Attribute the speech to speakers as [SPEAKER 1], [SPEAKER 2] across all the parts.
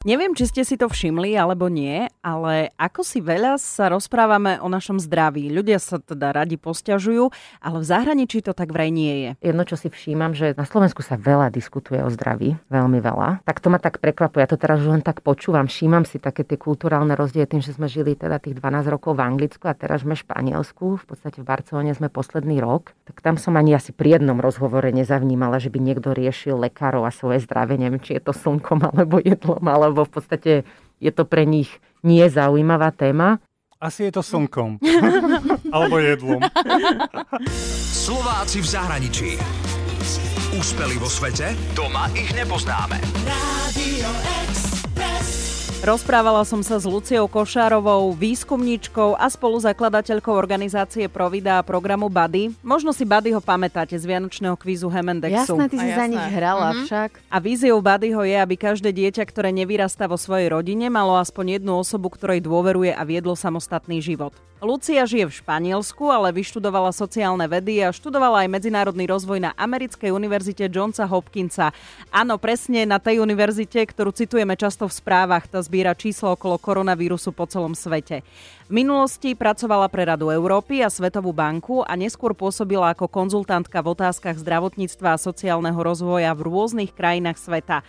[SPEAKER 1] Neviem, či ste si to všimli alebo nie, ale ako si veľa sa rozprávame o našom zdraví. Ľudia sa teda radi posťažujú, ale v zahraničí to tak vraj nie je.
[SPEAKER 2] Jedno, čo si všímam, že na Slovensku sa veľa diskutuje o zdraví, veľmi veľa. Tak to ma tak prekvapuje. Ja to teraz len tak počúvam, všímam si také tie kulturálne rozdiely tým, že sme žili teda tých 12 rokov v Anglicku a teraz sme v Španielsku, v podstate v Barcelone sme posledný rok. Tak tam som ani asi pri jednom rozhovore nezavnímala, že by niekto riešil lekárov a svoje zdravie, neviem, či je to slnkom alebo jedlom, ale lebo v podstate je to pre nich nie zaujímavá téma.
[SPEAKER 3] Asi je to slnkom. Alebo jedlom.
[SPEAKER 4] Slováci v zahraničí. Úspeli vo svete? Doma ich nepoznáme.
[SPEAKER 1] Express. Rozprávala som sa s Luciou Košárovou, výskumníčkou a spoluzakladateľkou organizácie Provida a programu Buddy. Možno si Buddyho pamätáte z Vianočného kvízu Hemendexu.
[SPEAKER 5] Jasné, ty si za nich hrala mm-hmm. však.
[SPEAKER 1] A víziou Buddyho je, aby každé dieťa, ktoré nevyrastá vo svojej rodine, malo aspoň jednu osobu, ktorej dôveruje a viedlo samostatný život. Lucia žije v Španielsku, ale vyštudovala sociálne vedy a študovala aj medzinárodný rozvoj na Americkej univerzite Johnsa Hopkinsa. Áno, presne na tej univerzite, ktorú citujeme často v správach, tá zbiera číslo okolo koronavírusu po celom svete. V minulosti pracovala pre Radu Európy a Svetovú banku a neskôr pôsobila ako konzultantka v otázkach zdravotníctva a sociálneho rozvoja v rôznych krajinách sveta.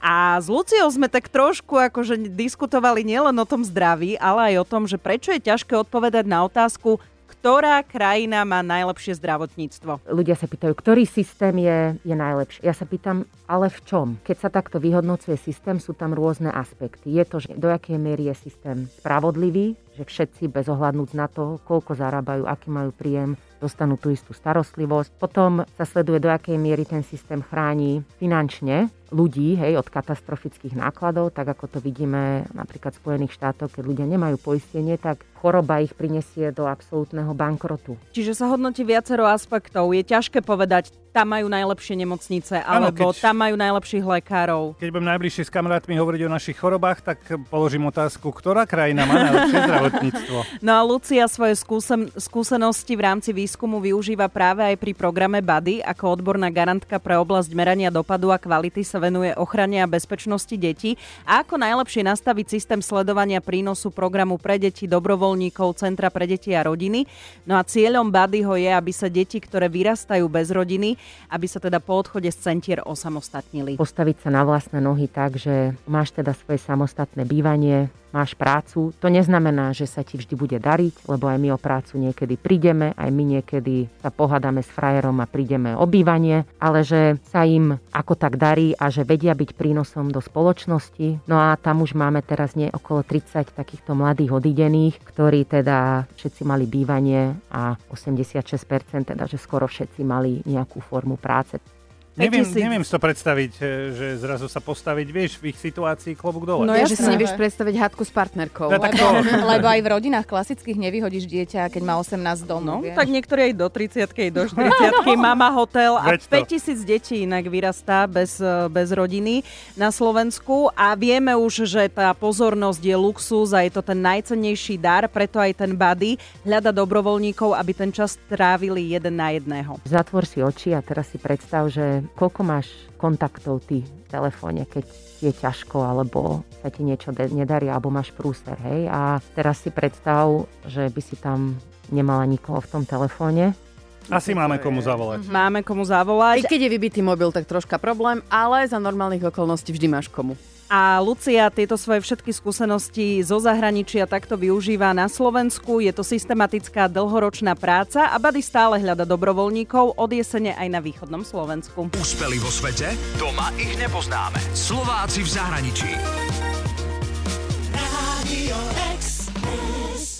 [SPEAKER 1] A s Luciou sme tak trošku akože diskutovali nielen o tom zdraví, ale aj o tom, že prečo je ťažké odpovedať na otázku, ktorá krajina má najlepšie zdravotníctvo?
[SPEAKER 2] Ľudia sa pýtajú, ktorý systém je, je najlepší. Ja sa pýtam, ale v čom? Keď sa takto vyhodnocuje systém, sú tam rôzne aspekty. Je to, že do akej miery je systém spravodlivý, že všetci bez ohľadnúť na to, koľko zarábajú, aký majú príjem, dostanú tú istú starostlivosť. Potom sa sleduje, do akej miery ten systém chráni finančne ľudí hej, od katastrofických nákladov, tak ako to vidíme napríklad v Spojených štátoch, keď ľudia nemajú poistenie, tak choroba ich prinesie do absolútneho bankrotu.
[SPEAKER 1] Čiže sa hodnotí viacero aspektov. Je ťažké povedať, tam majú najlepšie nemocnice, alebo ano, keď, tam majú najlepších lekárov.
[SPEAKER 3] Keď budem najbližšie s kamarátmi hovoriť o našich chorobách, tak položím otázku, ktorá krajina má najlepšie zdravotníctvo.
[SPEAKER 1] No a Lucia svoje skúsen- skúsenosti v rámci výskumu využíva práve aj pri programe BADY ako odborná garantka pre oblasť merania dopadu a kvality sa venuje ochrane a bezpečnosti detí a ako najlepšie nastaviť systém sledovania prínosu programu pre deti, dobrovoľníkov, Centra pre deti a rodiny. No a cieľom Badyho je, aby sa deti, ktoré vyrastajú bez rodiny, aby sa teda po odchode z centier osamostatnili.
[SPEAKER 2] Postaviť sa na vlastné nohy tak, že máš teda svoje samostatné bývanie, máš prácu, to neznamená, že sa ti vždy bude dariť, lebo aj my o prácu niekedy prídeme, aj my niekedy sa pohádame s frajerom a prídeme o bývanie, ale že sa im ako tak darí a že vedia byť prínosom do spoločnosti. No a tam už máme teraz nie okolo 30 takýchto mladých odidených, ktorí teda všetci mali bývanie a 86% teda, že skoro všetci mali nejakú formu práce.
[SPEAKER 3] Neviem, neviem si to predstaviť, e, že zrazu sa postaviť, vieš, v ich situácii klobúk dole.
[SPEAKER 5] No ja, že si nevieš predstaviť hadku s partnerkou.
[SPEAKER 3] No, lebo,
[SPEAKER 5] lebo aj v rodinách klasických nevyhodíš dieťa, keď má 18 domov.
[SPEAKER 1] No, tak niektorí aj do 30 do 40 mama hotel a 5000 detí inak vyrastá bez, e, bez rodiny na Slovensku a vieme už, že tá pozornosť je luxus a je to ten najcennejší dar, preto aj ten body hľada dobrovoľníkov, aby ten čas trávili jeden na jedného.
[SPEAKER 2] Zatvor si oči a teraz si predstav, že koľko máš kontaktov ty v telefóne, keď je ťažko, alebo sa ti niečo nedarí, alebo máš prúser, hej. A teraz si predstav, že by si tam nemala nikoho v tom telefóne,
[SPEAKER 3] asi máme komu zavolať.
[SPEAKER 1] Máme komu zavolať.
[SPEAKER 5] I keď je vybitý mobil, tak troška problém, ale za normálnych okolností vždy máš komu.
[SPEAKER 1] A Lucia tieto svoje všetky skúsenosti zo zahraničia takto využíva na Slovensku. Je to systematická dlhoročná práca a Bady stále hľada dobrovoľníkov od jesene aj na východnom Slovensku.
[SPEAKER 4] Úspeli vo svete? Doma ich nepoznáme. Slováci v zahraničí.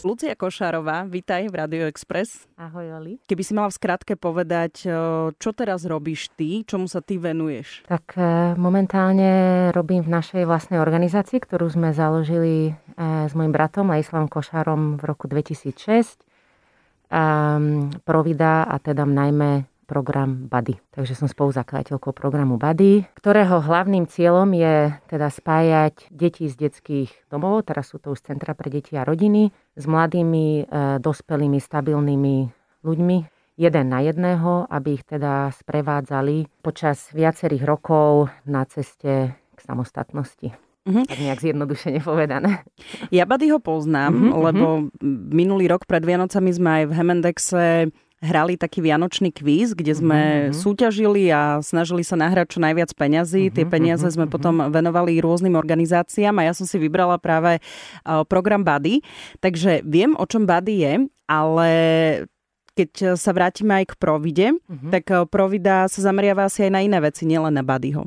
[SPEAKER 1] Lucia Košárová, vítaj v Radio Express.
[SPEAKER 2] Ahoj, Oli.
[SPEAKER 1] Keby si mala v skratke povedať, čo teraz robíš ty, čomu sa ty venuješ?
[SPEAKER 2] Tak e, momentálne robím v našej vlastnej organizácii, ktorú sme založili e, s mojim bratom Ladislavom Košárom v roku 2006. Um, Provida a teda najmä program Buddy. Takže som spoluzakladateľkou programu Buddy, ktorého hlavným cieľom je teda spájať deti z detských domov, teraz sú to už centra pre deti a rodiny, s mladými, e, dospelými, stabilnými ľuďmi, jeden na jedného, aby ich teda sprevádzali počas viacerých rokov na ceste k samostatnosti. Uh-huh. Tak nejak zjednodušene povedané.
[SPEAKER 1] Ja Badyho poznám, uh-huh, lebo minulý rok pred Vianocami sme aj v Hemendexe hrali taký vianočný kvíz, kde sme uh-huh. súťažili a snažili sa nahrať čo najviac peňazí. Uh-huh, Tie peniaze uh-huh, sme uh-huh. potom venovali rôznym organizáciám a ja som si vybrala práve program Bady. Takže viem, o čom Bady je, ale keď sa vrátime aj k Provide, uh-huh. tak Provida sa zameriava asi aj na iné veci, nielen na Badyho.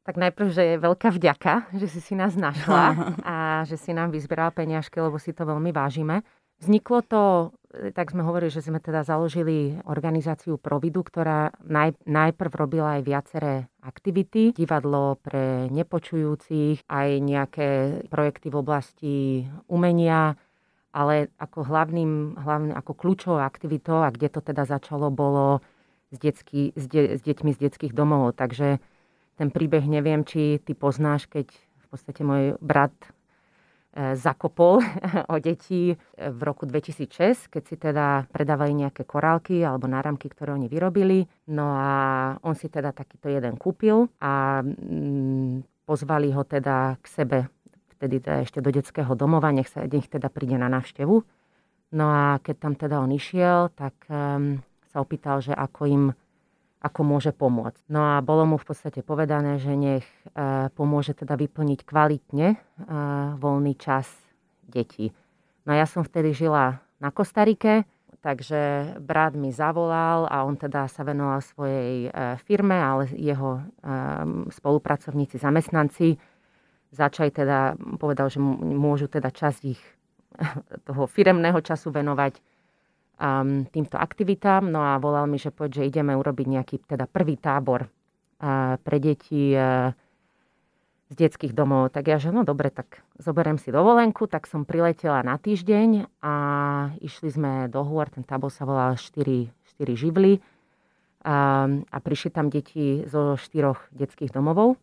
[SPEAKER 2] Tak najprv, že je veľká vďaka, že si si nás našla a že si nám vyzberala peniažky, lebo si to veľmi vážime. Vzniklo to, tak sme hovorili, že sme teda založili organizáciu Providu, ktorá naj, najprv robila aj viaceré aktivity, divadlo pre nepočujúcich, aj nejaké projekty v oblasti umenia, ale ako hlavným, hlavným ako kľúčovou aktivitou, a kde to teda začalo, bolo s, detsky, s, de, s deťmi z detských domov. Takže ten príbeh neviem, či ty poznáš, keď v podstate môj brat e, zakopol o deti v roku 2006, keď si teda predávali nejaké korálky alebo náramky, ktoré oni vyrobili. No a on si teda takýto jeden kúpil a mm, pozvali ho teda k sebe, vtedy teda ešte do detského domova, nech, sa, nech teda príde na návštevu. No a keď tam teda on išiel, tak um, sa opýtal, že ako im ako môže pomôcť. No a bolo mu v podstate povedané, že nech e, pomôže teda vyplniť kvalitne e, voľný čas detí. No ja som vtedy žila na Kostarike, takže brat mi zavolal a on teda sa venoval svojej e, firme, ale jeho spolupracovníci, zamestnanci začali teda, povedal, že môžu teda časť ich toho firemného času venovať um, týmto aktivitám. No a volal mi, že poď, že ideme urobiť nejaký teda prvý tábor uh, pre deti uh, z detských domov. Tak ja, že no dobre, tak zoberiem si dovolenku, tak som priletela na týždeň a išli sme do hôr, ten tábor sa volal 4, 4 živly um, a prišli tam deti zo štyroch detských domovov.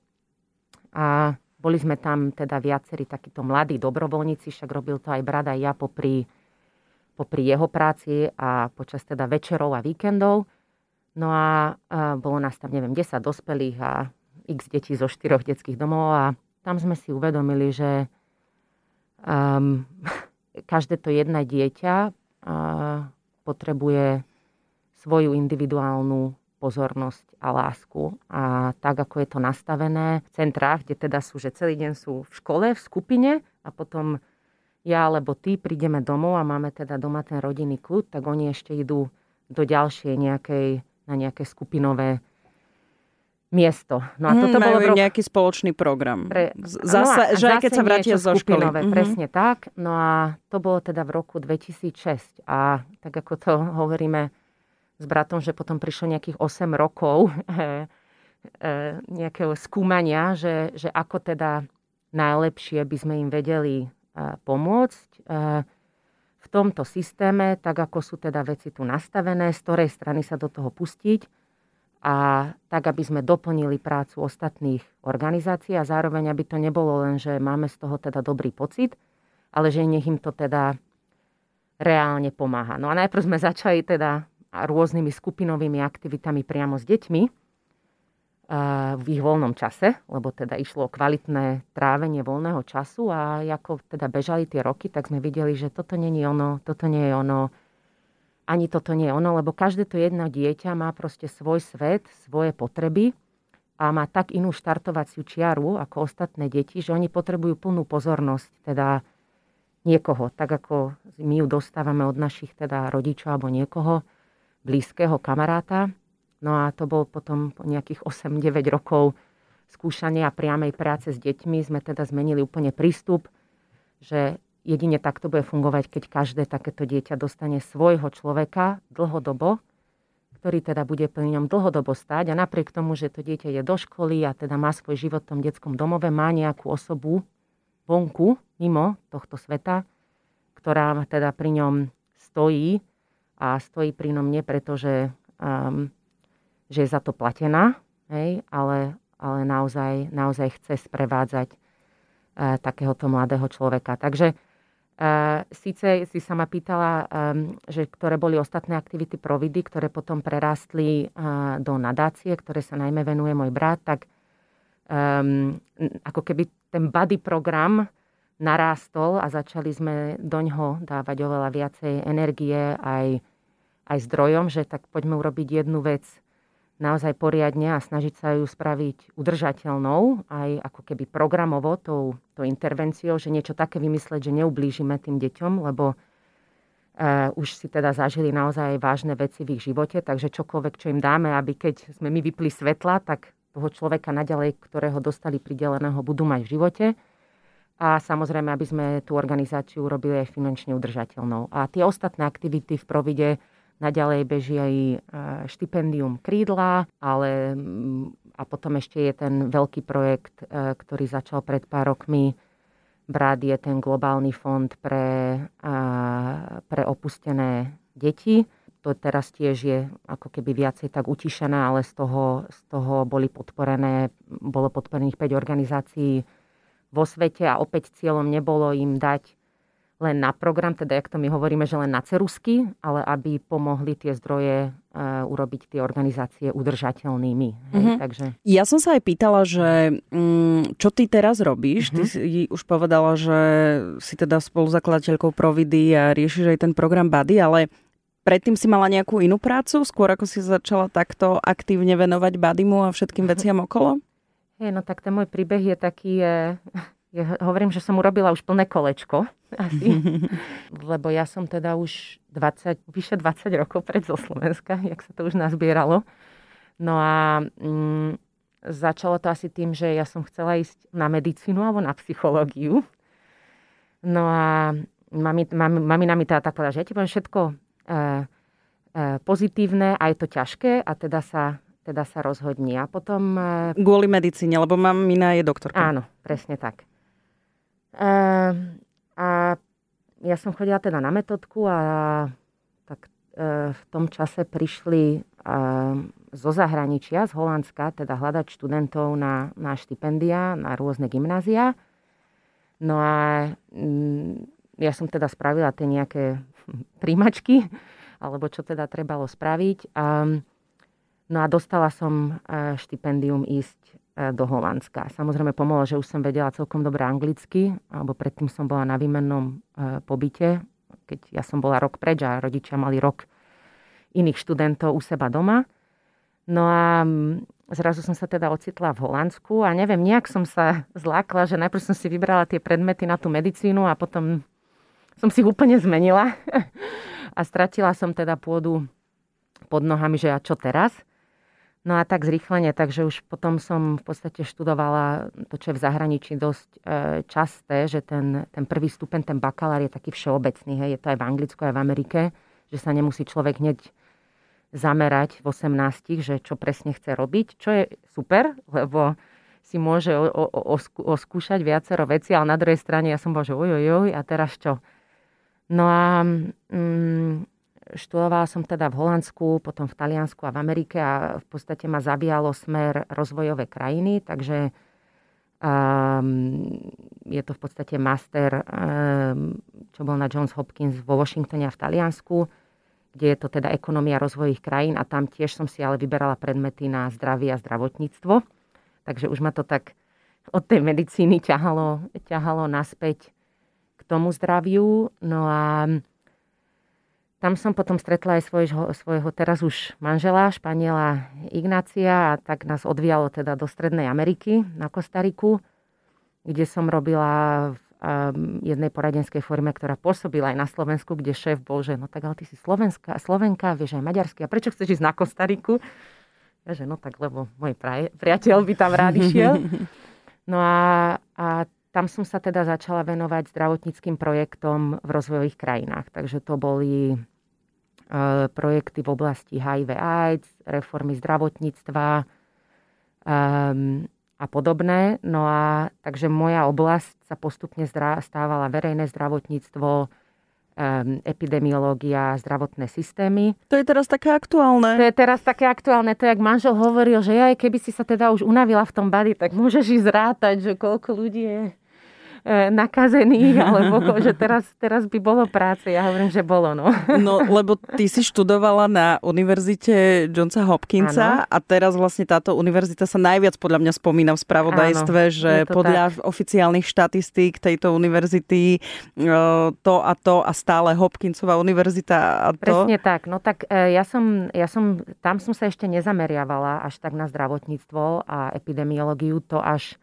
[SPEAKER 2] A boli sme tam teda viacerí takíto mladí dobrovoľníci, však robil to aj brat aj ja popri popri jeho práci a počas teda večerov a víkendov. No a, bolo nás tam, neviem, 10 dospelých a x detí zo štyroch detských domov a tam sme si uvedomili, že um, každé to jedné dieťa uh, potrebuje svoju individuálnu pozornosť a lásku. A tak, ako je to nastavené v centrách, kde teda sú, že celý deň sú v škole, v skupine a potom ja alebo ty prídeme domov a máme teda doma ten rodinný kľud, tak oni ešte idú do ďalšej nejakej, na nejaké skupinové miesto.
[SPEAKER 1] No a mm, toto bolo rok... nejaký spoločný program. Pre... Zase, no že aj keď sa vrátia zo školy.
[SPEAKER 2] Mm-hmm. Presne tak. No a to bolo teda v roku 2006. A tak ako to hovoríme s bratom, že potom prišlo nejakých 8 rokov e, e, nejakého skúmania, že, že ako teda najlepšie by sme im vedeli pomôcť v tomto systéme, tak ako sú teda veci tu nastavené, z ktorej strany sa do toho pustiť a tak, aby sme doplnili prácu ostatných organizácií a zároveň, aby to nebolo len, že máme z toho teda dobrý pocit, ale že nech im to teda reálne pomáha. No a najprv sme začali teda rôznymi skupinovými aktivitami priamo s deťmi, v ich voľnom čase, lebo teda išlo o kvalitné trávenie voľného času a ako teda bežali tie roky, tak sme videli, že toto je ono, toto nie je ono, ani toto nie je ono, lebo každé to jedno dieťa má proste svoj svet, svoje potreby a má tak inú štartovaciu čiaru ako ostatné deti, že oni potrebujú plnú pozornosť, teda niekoho, tak ako my ju dostávame od našich teda rodičov alebo niekoho blízkeho kamaráta, No a to bol potom po nejakých 8-9 rokov skúšania a priamej práce s deťmi. Sme teda zmenili úplne prístup, že jedine takto bude fungovať, keď každé takéto dieťa dostane svojho človeka dlhodobo, ktorý teda bude pri ňom dlhodobo stáť. A napriek tomu, že to dieťa je do školy a teda má svoj život v tom detskom domove, má nejakú osobu vonku, mimo tohto sveta, ktorá teda pri ňom stojí a stojí pri ňom nie preto, že um, že je za to platená, hej, ale, ale naozaj, naozaj chce sprevádzať e, takéhoto mladého človeka. Takže e, síce si sa ma pýtala, e, že ktoré boli ostatné aktivity Providy, ktoré potom prerástli e, do nadácie, ktoré sa najmä venuje môj brat, tak um, ako keby ten body program narástol a začali sme do ňoho dávať oveľa viacej energie aj, aj zdrojom, že tak poďme urobiť jednu vec naozaj poriadne a snažiť sa ju spraviť udržateľnou, aj ako keby programovo tou, tou intervenciou, že niečo také vymysleť, že neublížime tým deťom, lebo uh, už si teda zažili naozaj vážne veci v ich živote, takže čokoľvek, čo im dáme, aby keď sme my vypli svetla, tak toho človeka naďalej, ktorého dostali prideleného, budú mať v živote a samozrejme, aby sme tú organizáciu urobili aj finančne udržateľnou. A tie ostatné aktivity v Provide naďalej beží aj e, štipendium Krídla, ale mm, a potom ešte je ten veľký projekt, e, ktorý začal pred pár rokmi. Brad je ten globálny fond pre, pre opustené deti. To teraz tiež je ako keby viacej tak utišené, ale z toho, z toho boli podporené, bolo podporených 5 organizácií vo svete a opäť cieľom nebolo im dať len na program, teda jak to my hovoríme, že len na cerusky, ale aby pomohli tie zdroje uh, urobiť tie organizácie udržateľnými. Mm-hmm. Takže...
[SPEAKER 1] Ja som sa aj pýtala, že um, čo ty teraz robíš? Mm-hmm. Ty si už povedala, že si teda spoluzakladateľkou Providy a riešiš aj ten program Buddy, ale predtým si mala nejakú inú prácu, skôr ako si začala takto aktívne venovať Badimu a všetkým veciam okolo?
[SPEAKER 2] Hey, no tak ten môj príbeh je taký, je, je, hovorím, že som urobila už plné kolečko asi, lebo ja som teda už 20, vyše 20 rokov pred zo Slovenska, jak sa to už nazbieralo. No a mm, začalo to asi tým, že ja som chcela ísť na medicínu alebo na psychológiu. No a mami, mami, mamina mi teda tak povedala, že ja ti poviem všetko e, e, pozitívne a je to ťažké a teda sa teda sa rozhodni. A potom...
[SPEAKER 1] E, Kvôli medicíne, lebo mamina je doktorka.
[SPEAKER 2] Áno, presne tak. E, a ja som chodila teda na metodku a tak e, v tom čase prišli zo zahraničia, z Holandska, teda hľadať študentov na, na štipendia, na rôzne gymnázia. No a mm, ja som teda spravila tie nejaké príjmačky, alebo čo teda trebalo spraviť. A No a dostala som e, štipendium ísť do Holandska. Samozrejme pomohlo, že už som vedela celkom dobre anglicky, alebo predtým som bola na výmennom e, pobyte, keď ja som bola rok preč a rodičia mali rok iných študentov u seba doma. No a zrazu som sa teda ocitla v Holandsku a neviem, nejak som sa zlákla, že najprv som si vybrala tie predmety na tú medicínu a potom som si ich úplne zmenila a stratila som teda pôdu pod nohami, že a čo teraz? No a tak zrýchlenie, takže už potom som v podstate študovala to, čo je v zahraničí dosť e, časté, že ten, ten prvý stupeň, ten bakalár je taký všeobecný, hej, je to aj v Anglicku, aj v Amerike, že sa nemusí človek hneď zamerať v 18, že čo presne chce robiť, čo je super, lebo si môže o, o, o, oskúšať viacero veci, ale na druhej strane ja som bola, že ojojoj, a teraz čo? No a mm, Študovala som teda v Holandsku, potom v Taliansku a v Amerike a v podstate ma zabíjalo smer rozvojové krajiny, takže um, je to v podstate master, um, čo bol na Johns Hopkins vo Washingtone a v Taliansku, kde je to teda ekonomia rozvojových krajín a tam tiež som si ale vyberala predmety na zdravie a zdravotníctvo. Takže už ma to tak od tej medicíny ťahalo, ťahalo naspäť k tomu zdraviu. No a tam som potom stretla aj svojho, svojho teraz už manžela, Španiela Ignácia a tak nás odvialo teda do Strednej Ameriky na Kostariku, kde som robila v um, jednej poradenskej forme, ktorá pôsobila aj na Slovensku, kde šéf bol, že no tak ale ty si Slovenska, Slovenka, vieš aj maďarsky, a prečo chceš ísť na Kostariku? Ja, že no tak, lebo môj priateľ by tam rád išiel. No a, a tam som sa teda začala venovať zdravotníckým projektom v rozvojových krajinách. Takže to boli e, projekty v oblasti HIV AIDS, reformy zdravotníctva um, a podobné. No a takže moja oblasť sa postupne stávala verejné zdravotníctvo, um, epidemiológia, zdravotné systémy.
[SPEAKER 1] To je teraz také aktuálne.
[SPEAKER 2] To je teraz také aktuálne. To, jak manžel hovoril, že aj keby si sa teda už unavila v tom bady, tak môžeš ísť zrátať, že koľko ľudí je nakazených, alebo že teraz, teraz by bolo práce. Ja hovorím, že bolo, no.
[SPEAKER 1] No, lebo ty si študovala na univerzite Johnsa Hopkinsa ano. a teraz vlastne táto univerzita sa najviac podľa mňa spomína v spravodajstve, ano, že podľa tak. oficiálnych štatistík tejto univerzity e, to a to a stále Hopkinsová univerzita a to.
[SPEAKER 2] Presne tak. No tak e, ja som, ja som, tam som sa ešte nezameriavala až tak na zdravotníctvo a epidemiológiu, to až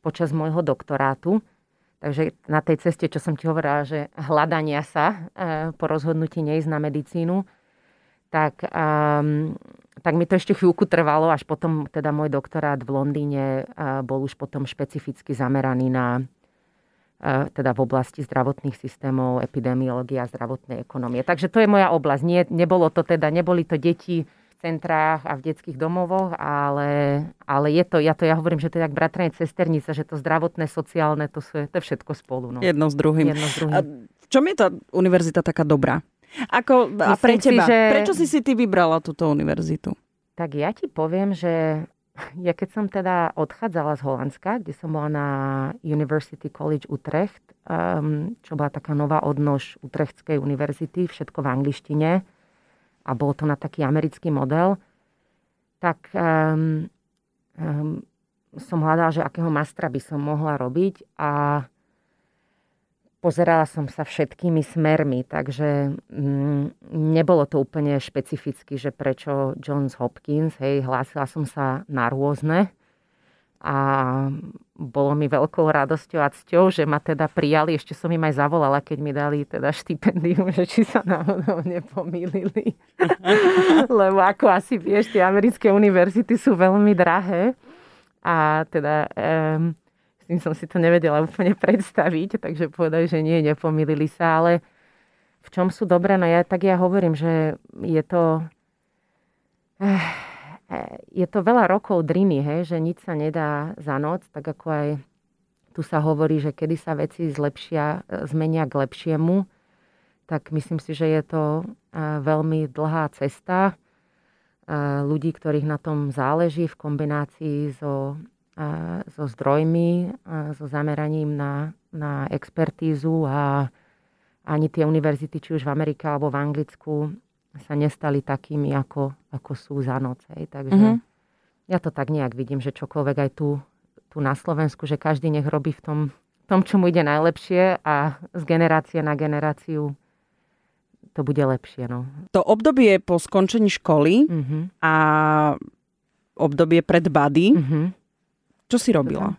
[SPEAKER 2] počas môjho doktorátu. Takže na tej ceste, čo som ti hovorila, že hľadania sa e, po rozhodnutí neísť na medicínu, tak, um, tak mi to ešte chvíľku trvalo, až potom teda môj doktorát v Londýne uh, bol už potom špecificky zameraný na uh, teda v oblasti zdravotných systémov, epidemiológie a zdravotnej ekonomie. Takže to je moja oblasť. Nie, nebolo to teda, neboli to deti centrách a v detských domovoch, ale, ale je to, ja to ja hovorím, že to je jak bratranie cesternica, že to zdravotné, sociálne, to, sú, to je všetko spolu. No.
[SPEAKER 1] Jedno s druhým.
[SPEAKER 2] Jedno s druhým.
[SPEAKER 1] A v čom je tá univerzita taká dobrá? Ako, a pre teba, si, že... prečo si si ty vybrala túto univerzitu?
[SPEAKER 2] Tak ja ti poviem, že ja keď som teda odchádzala z Holandska, kde som bola na University College Utrecht, um, čo bola taká nová odnož Utrechtskej univerzity, všetko v angličtine, a bol to na taký americký model, tak um, um, som hľadala, že akého mastra by som mohla robiť a pozerala som sa všetkými smermi, takže mm, nebolo to úplne špecificky, že prečo Johns Hopkins, hej, hlásila som sa na rôzne a bolo mi veľkou radosťou a cťou, že ma teda prijali. Ešte som im aj zavolala, keď mi dali teda štipendium, že či sa náhodou nepomýlili. Lebo ako asi vieš, tie americké univerzity sú veľmi drahé. A teda um, s tým som si to nevedela úplne predstaviť, takže povedali, že nie, nepomýlili sa, ale v čom sú dobré, no ja tak ja hovorím, že je to... Uh, je to veľa rokov driny, hej, že nič sa nedá za noc, tak ako aj tu sa hovorí, že kedy sa veci zlepšia, zmenia k lepšiemu, tak myslím si, že je to veľmi dlhá cesta ľudí, ktorých na tom záleží v kombinácii so, so zdrojmi, so zameraním na, na expertízu a ani tie univerzity, či už v Amerike alebo v Anglicku, sa nestali takými, ako, ako sú za noc. Hej. Takže mm-hmm. ja to tak nejak vidím, že čokoľvek aj tu, tu na Slovensku, že každý nech robí v tom, tom, čo mu ide najlepšie a z generácie na generáciu to bude lepšie. No.
[SPEAKER 1] To obdobie po skončení školy mm-hmm. a obdobie pred bady, mm-hmm. čo si robila?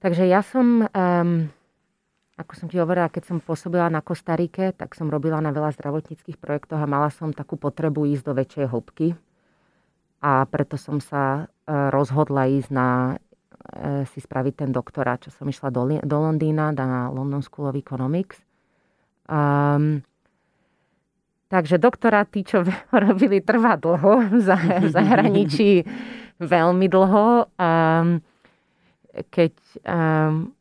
[SPEAKER 2] Takže ja som... Um, ako som ti hovorila, keď som pôsobila na Kostarike, tak som robila na veľa zdravotníckých projektoch a mala som takú potrebu ísť do väčšej hĺbky. A preto som sa e, rozhodla ísť na e, si spraviť ten doktorát, čo som išla do, do Londýna, na London School of Economics. Um, takže doktorát, tí, čo robili, trvá dlho, v zahraničí veľmi dlho. Um, keď um,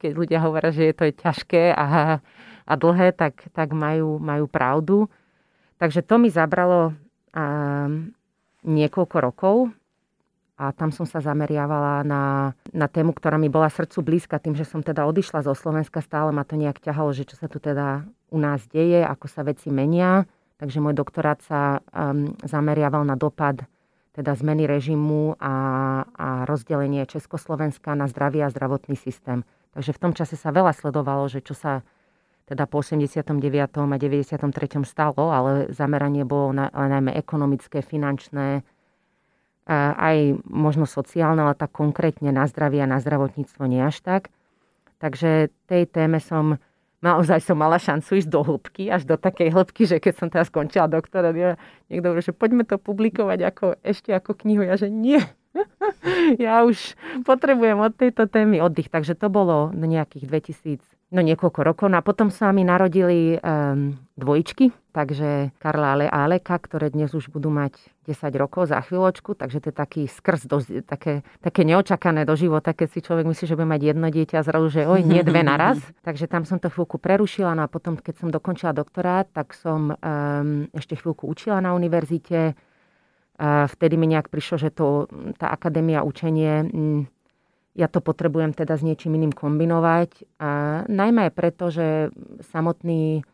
[SPEAKER 2] keď ľudia hovoria, že je to ťažké a, a dlhé, tak, tak majú, majú pravdu. Takže to mi zabralo um, niekoľko rokov a tam som sa zameriavala na, na tému, ktorá mi bola srdcu blízka, tým, že som teda odišla zo Slovenska, stále ma to nejak ťahalo, že čo sa tu teda u nás deje, ako sa veci menia. Takže môj doktorát sa um, zameriaval na dopad teda zmeny režimu a, a rozdelenie Československa na zdravie a zdravotný systém. Takže v tom čase sa veľa sledovalo, že čo sa teda po 89. a 93. stalo, ale zameranie bolo na, najmä ekonomické, finančné, aj možno sociálne, ale tak konkrétne na zdravie a na zdravotníctvo nie až tak. Takže tej téme som naozaj som mala šancu ísť do hĺbky, až do takej hĺbky, že keď som teraz skončila doktora, niekto hovorí, že poďme to publikovať ako, ešte ako knihu. Ja, že nie. ja už potrebujem od tejto témy oddych. Takže to bolo nejakých 2000 no niekoľko rokov. No a potom sa mi narodili um, dvojičky, takže Karla a Aleka, ktoré dnes už budú mať 10 rokov za chvíľočku, takže to je taký skrz, do, také, také neočakané do života, keď si človek myslí, že bude mať jedno dieťa a zrazu, že oj, nie dve naraz. takže tam som to chvíľku prerušila, no a potom, keď som dokončila doktorát, tak som um, ešte chvíľku učila na univerzite. Vtedy mi nejak prišlo, že to, tá akadémia učenie ja to potrebujem teda s niečím iným kombinovať. A najmä aj preto, že samotný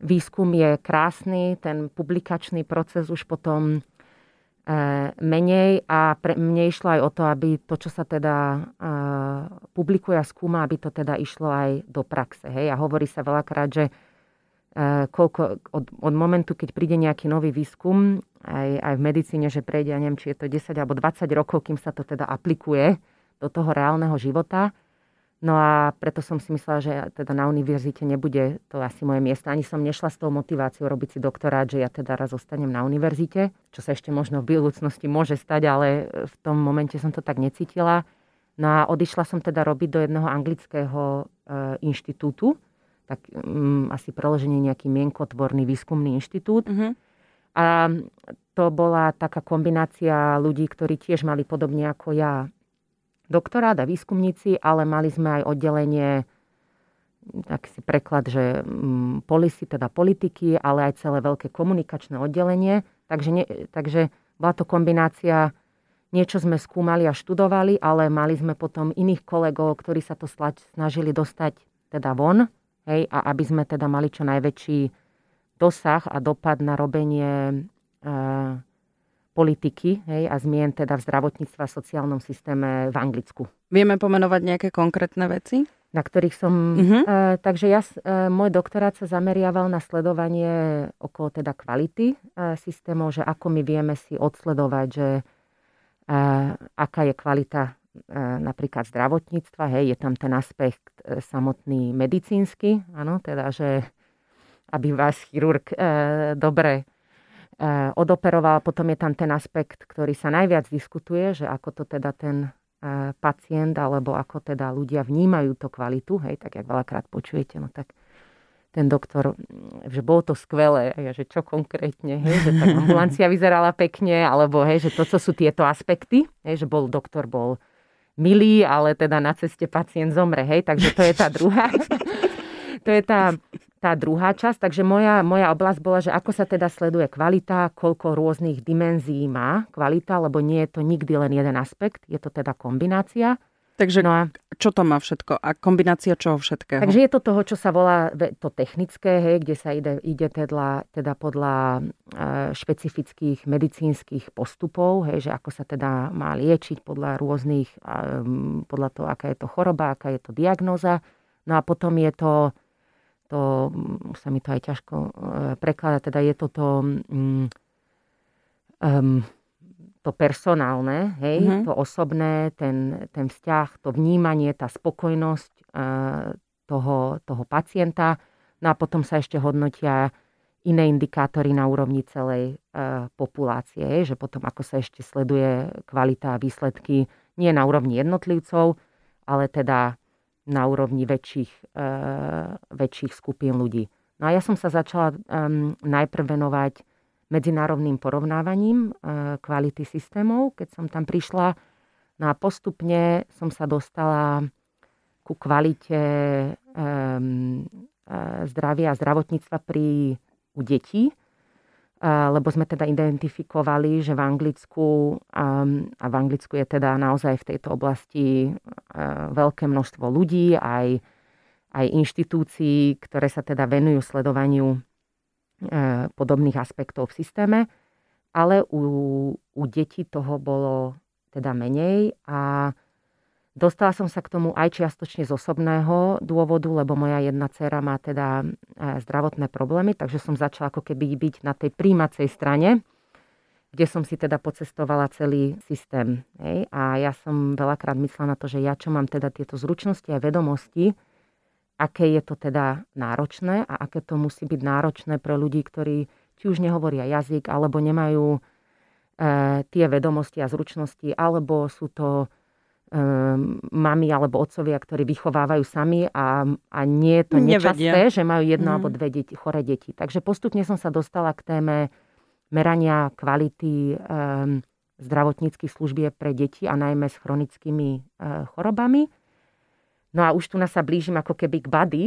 [SPEAKER 2] výskum je krásny, ten publikačný proces už potom e, menej a pre mne išlo aj o to, aby to, čo sa teda e, publikuje a skúma, aby to teda išlo aj do praxe. Hej? A hovorí sa veľakrát, že e, koľko, od, od momentu, keď príde nejaký nový výskum, aj, aj v medicíne, že prejde, ja neviem, či je to 10 alebo 20 rokov, kým sa to teda aplikuje do toho reálneho života, No a preto som si myslela, že teda na univerzite nebude to asi moje miesto. Ani som nešla s tou motiváciou robiť si doktorát, že ja teda raz zostanem na univerzite, čo sa ešte možno v budúcnosti môže stať, ale v tom momente som to tak necítila. No a odišla som teda robiť do jedného anglického e, inštitútu, tak um, asi preloženie nejaký mienkotvorný výskumný inštitút. Uh-huh. A to bola taká kombinácia ľudí, ktorí tiež mali podobne ako ja doktorát a výskumníci, ale mali sme aj oddelenie, tak si preklad, že mm, policy, teda politiky, ale aj celé veľké komunikačné oddelenie. Takže, ne, takže bola to kombinácia, niečo sme skúmali a študovali, ale mali sme potom iných kolegov, ktorí sa to snažili dostať teda von, hej, a aby sme teda mali čo najväčší dosah a dopad na robenie e, politiky hej, a zmien teda v zdravotníctve a sociálnom systéme v Anglicku.
[SPEAKER 1] Vieme pomenovať nejaké konkrétne veci?
[SPEAKER 2] Na ktorých som... Uh-huh. E, takže ja, e, môj doktorát sa zameriaval na sledovanie okolo teda kvality e, systémov, že ako my vieme si odsledovať, že e, aká je kvalita e, napríklad zdravotníctva. Hej, je tam ten aspekt e, samotný medicínsky, áno, teda, že aby vás chirurg e, dobre Eh, odoperoval. Potom je tam ten aspekt, ktorý sa najviac diskutuje, že ako to teda ten eh, pacient alebo ako teda ľudia vnímajú to kvalitu, hej, tak jak veľakrát počujete, no tak ten doktor, mm, že bolo to skvelé, že čo konkrétne, hej, že tá ambulancia vyzerala pekne, alebo hej, že to, co sú tieto aspekty, hej, že bol doktor bol milý, ale teda na ceste pacient zomre, hej, takže to je tá druhá, to je tá tá druhá časť. Takže moja, moja oblasť bola, že ako sa teda sleduje kvalita, koľko rôznych dimenzií má kvalita, lebo nie je to nikdy len jeden aspekt, je to teda kombinácia.
[SPEAKER 1] Takže no a, čo to má všetko? A kombinácia čoho všetkého?
[SPEAKER 2] Takže je to toho, čo sa volá to technické, hej, kde sa ide, ide teda, teda podľa e, špecifických medicínskych postupov, hej, že ako sa teda má liečiť podľa rôznych, podľa toho, aká je to choroba, aká je to diagnoza. No a potom je to to mm, sa mi to aj ťažko e, prekladá, teda je toto um, um, to personálne, hej, mm-hmm. to osobné, ten, ten vzťah, to vnímanie, tá spokojnosť uh, toho, toho pacienta. No a potom sa ešte hodnotia iné indikátory na úrovni celej uh, populácie, hej, že potom ako sa ešte sleduje kvalita a výsledky nie na úrovni jednotlivcov, ale teda na úrovni väčších, e, väčších skupín ľudí. No a ja som sa začala najprv venovať medzinárodným porovnávaním e, kvality systémov, keď som tam prišla. No a postupne som sa dostala ku kvalite um, zdravia a zdravotníctva pri, u detí lebo sme teda identifikovali, že v Anglicku, a v Anglicku je teda naozaj v tejto oblasti veľké množstvo ľudí, aj, aj inštitúcií, ktoré sa teda venujú sledovaniu podobných aspektov v systéme, ale u, u detí toho bolo teda menej a Dostala som sa k tomu aj čiastočne z osobného dôvodu, lebo moja jedna dcera má teda e, zdravotné problémy, takže som začala ako keby byť na tej príjmacej strane, kde som si teda pocestovala celý systém. Hej? A ja som veľakrát myslela na to, že ja čo mám teda tieto zručnosti a vedomosti, aké je to teda náročné a aké to musí byť náročné pre ľudí, ktorí či už nehovoria jazyk, alebo nemajú e, tie vedomosti a zručnosti, alebo sú to mami alebo otcovia, ktorí vychovávajú sami a, a nie je to nečasté, že majú jedno mm. alebo dve deti, chore deti. Takže postupne som sa dostala k téme merania kvality um, zdravotníckých služieb pre deti a najmä s chronickými uh, chorobami. No a už tu nás sa blížim ako keby k bady,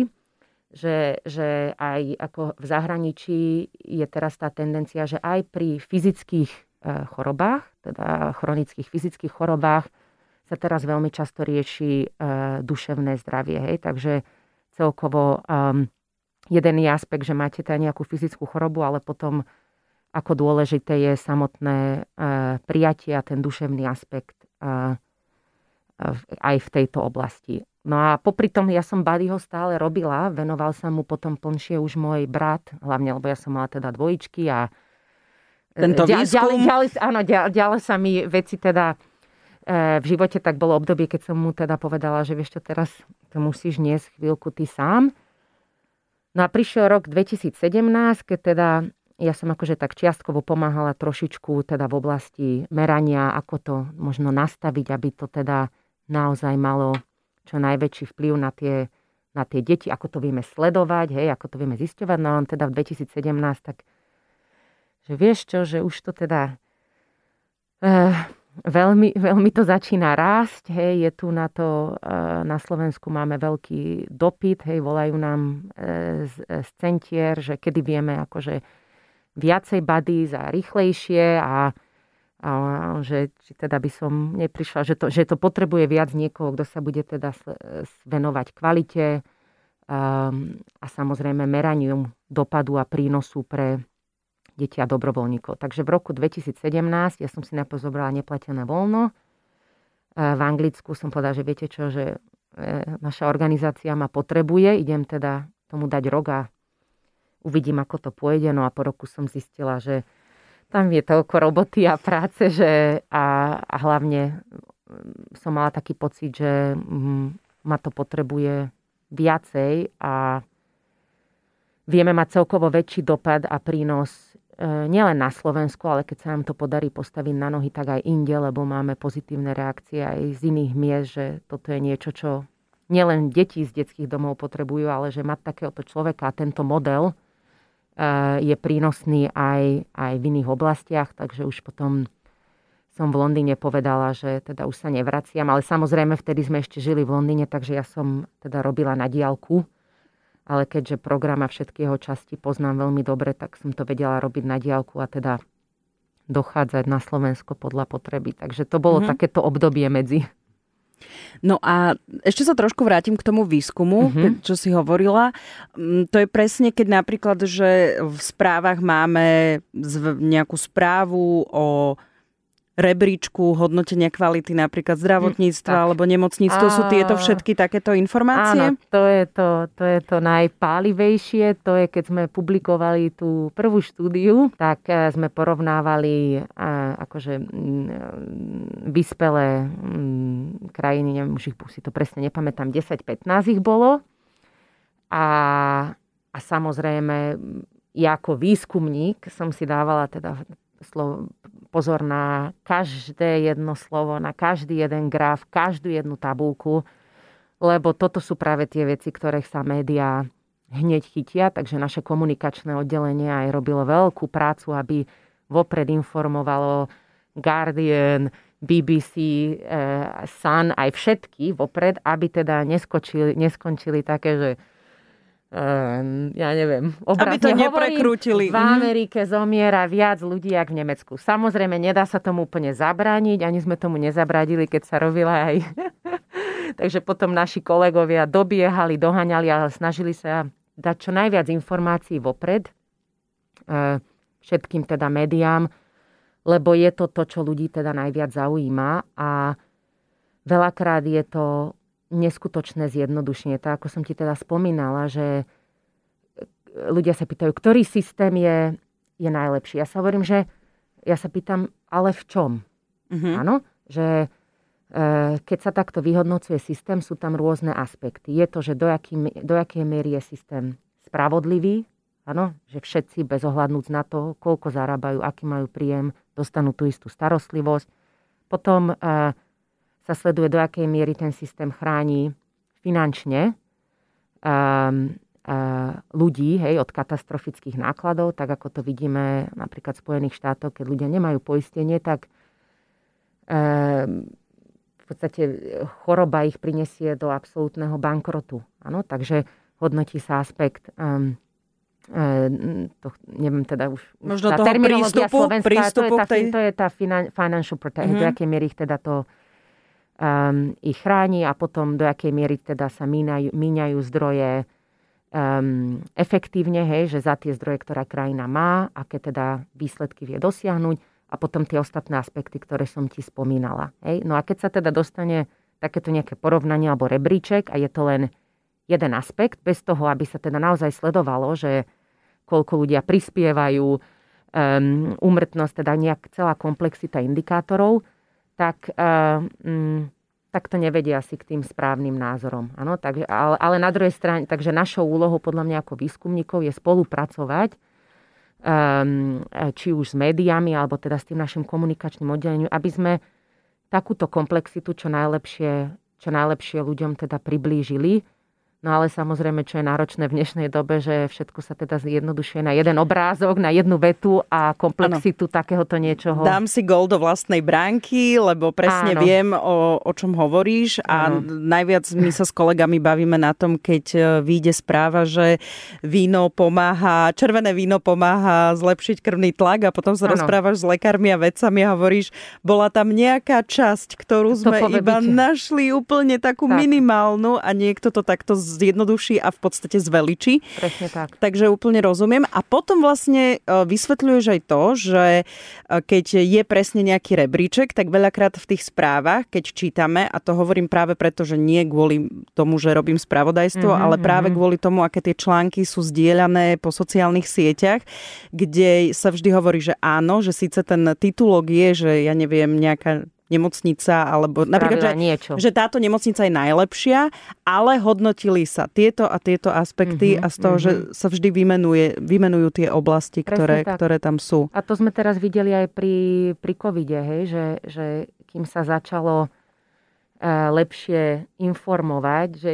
[SPEAKER 2] že, že aj ako v zahraničí je teraz tá tendencia, že aj pri fyzických uh, chorobách, teda chronických fyzických chorobách, sa teraz veľmi často rieši e, duševné zdravie. Hej? Takže celkovo um, jeden je aspekt, že máte teda nejakú fyzickú chorobu, ale potom ako dôležité je samotné uh, prijatie a ten duševný aspekt uh, aj v tejto oblasti. No a popri tom ja som Buddyho stále robila, venoval sa mu potom plnšie už môj brat, hlavne lebo ja som mala teda dvojičky a
[SPEAKER 1] tento ďalej,
[SPEAKER 2] ďalej, ďalej, áno, ďalej sa mi veci teda v živote tak bolo obdobie, keď som mu teda povedala, že vieš čo, teraz to musíš niesť chvíľku ty sám. No a prišiel rok 2017, keď teda ja som akože tak čiastkovo pomáhala trošičku teda v oblasti merania, ako to možno nastaviť, aby to teda naozaj malo čo najväčší vplyv na tie, na tie deti, ako to vieme sledovať, hej, ako to vieme zisťovať. No on teda v 2017 tak, že vieš čo, že už to teda eh, veľmi, veľmi to začína rásť, hej, je tu na to, eh, na Slovensku máme veľký dopyt, hej, volajú nám eh, z, z centier, že kedy vieme akože viacej bady za rýchlejšie a, a že či teda by som neprišla, že to, že to potrebuje viac niekoho, kto sa bude teda venovať kvalite um, a samozrejme meraniu dopadu a prínosu pre deti a dobrovoľníkov. Takže v roku 2017 ja som si najprv zobrala neplatené voľno. E, v Anglicku som povedala, že viete čo, že e, naša organizácia ma potrebuje, idem teda tomu dať rok a uvidím, ako to pôjde. No a po roku som zistila, že tam je toľko roboty a práce, že a, a hlavne mm, som mala taký pocit, že mm, ma to potrebuje viacej a vieme mať celkovo väčší dopad a prínos nielen na Slovensku, ale keď sa nám to podarí postaviť na nohy, tak aj inde, lebo máme pozitívne reakcie aj z iných miest, že toto je niečo, čo nielen deti z detských domov potrebujú, ale že mať takéhoto človeka a tento model e, je prínosný aj, aj v iných oblastiach, takže už potom som v Londýne povedala, že teda už sa nevraciam, ale samozrejme vtedy sme ešte žili v Londýne, takže ja som teda robila na diálku ale keďže program a všetky jeho časti poznám veľmi dobre, tak som to vedela robiť na diálku a teda dochádzať na Slovensko podľa potreby. Takže to bolo mm-hmm. takéto obdobie medzi.
[SPEAKER 1] No a ešte sa trošku vrátim k tomu výskumu, mm-hmm. čo si hovorila. Mm, to je presne, keď napríklad, že v správach máme nejakú správu o rebríčku hodnotenia kvality napríklad zdravotníctva mm, alebo nemocníctva. Sú tieto všetky takéto informácie?
[SPEAKER 2] Áno, to je to, to je to najpálivejšie. To je, keď sme publikovali tú prvú štúdiu, tak eh, sme porovnávali eh, akože mm, vyspelé mm, krajiny, neviem, už ich si to presne nepamätám, 10-15 ich bolo. A, a samozrejme, ja ako výskumník som si dávala teda pozor na každé jedno slovo, na každý jeden graf, každú jednu tabulku, lebo toto sú práve tie veci, ktorých sa médiá hneď chytia, takže naše komunikačné oddelenie aj robilo veľkú prácu, aby vopred informovalo Guardian, BBC, eh, Sun, aj všetky vopred, aby teda neskočili, neskončili také, že Ehm, ja neviem,
[SPEAKER 1] Aby to neprekrútili.
[SPEAKER 2] V mhm. Amerike zomiera viac ľudí, ako v Nemecku. Samozrejme, nedá sa tomu úplne zabrániť, ani sme tomu nezabradili, keď sa robila aj... Takže potom naši kolegovia dobiehali, dohaňali, ale snažili sa dať čo najviac informácií vopred, ehm, všetkým teda médiám, lebo je to to, čo ľudí teda najviac zaujíma a veľakrát je to neskutočné zjednodušenie. To, ako som ti teda spomínala, že ľudia sa pýtajú, ktorý systém je, je najlepší. Ja sa hovorím, že ja sa pýtam, ale v čom? Mm-hmm. Áno, že e, keď sa takto vyhodnocuje systém, sú tam rôzne aspekty. Je to, že do, aký, do akej miery je systém spravodlivý, áno, že všetci bez ohľadnúť na to, koľko zarábajú, aký majú príjem, dostanú tú istú starostlivosť. Potom e, sa sleduje, do akej miery ten systém chráni finančne um, ľudí hej, od katastrofických nákladov, tak ako to vidíme napríklad v Spojených štátoch, keď ľudia nemajú poistenie, tak um, v podstate choroba ich prinesie do absolútneho bankrotu. Ano? Takže hodnotí sa aspekt um, to, neviem teda už...
[SPEAKER 1] Možno tá toho prístupu, prístupu
[SPEAKER 2] to, je tá, tej... to je tá financial protection, mm-hmm. do akej miery ich teda to um, ich chráni a potom do akej miery teda sa mínajú, míňajú zdroje um, efektívne, hej, že za tie zdroje, ktorá krajina má, aké teda výsledky vie dosiahnuť a potom tie ostatné aspekty, ktoré som ti spomínala. Hej. No a keď sa teda dostane takéto nejaké porovnanie alebo rebríček a je to len jeden aspekt, bez toho, aby sa teda naozaj sledovalo, že koľko ľudia prispievajú, um, úmrtnosť, teda nejak celá komplexita indikátorov, tak, um, tak to nevedia asi k tým správnym názorom. Ano, takže, ale, ale na druhej strane, takže našou úlohou podľa mňa ako výskumníkov je spolupracovať um, či už s médiami, alebo teda s tým našim komunikačným oddelením, aby sme takúto komplexitu čo najlepšie, čo najlepšie ľuďom teda priblížili No ale samozrejme, čo je náročné v dnešnej dobe, že všetko sa teda zjednodušuje na jeden obrázok, na jednu vetu a komplexitu ano. takéhoto niečoho.
[SPEAKER 1] Dám si gol do vlastnej bránky, lebo presne Áno. viem, o, o čom hovoríš a Áno. najviac my sa s kolegami bavíme na tom, keď e, vyjde správa, že víno pomáha, červené víno pomáha zlepšiť krvný tlak a potom sa Áno. rozprávaš s lekármi a vedcami a hovoríš, bola tam nejaká časť, ktorú sme iba našli úplne takú tak. minimálnu a niekto to takto zjednoduší a v podstate zveličí.
[SPEAKER 2] Presne tak.
[SPEAKER 1] Takže úplne rozumiem. A potom vlastne e, vysvetľuješ aj to, že e, keď je presne nejaký rebríček, tak veľakrát v tých správach, keď čítame, a to hovorím práve preto, že nie kvôli tomu, že robím spravodajstvo, mm-hmm, ale práve mm-hmm. kvôli tomu, aké tie články sú zdieľané po sociálnych sieťach, kde sa vždy hovorí, že áno, že síce ten titulok je, že ja neviem, nejaká nemocnica, alebo napríklad, že,
[SPEAKER 2] niečo.
[SPEAKER 1] že táto nemocnica je najlepšia, ale hodnotili sa tieto a tieto aspekty mm-hmm, a z toho, mm-hmm. že sa vždy vymenuje, vymenujú tie oblasti, ktoré, ktoré tam sú.
[SPEAKER 2] A to sme teraz videli aj pri, pri covide, hej, že, že kým sa začalo uh, lepšie informovať, že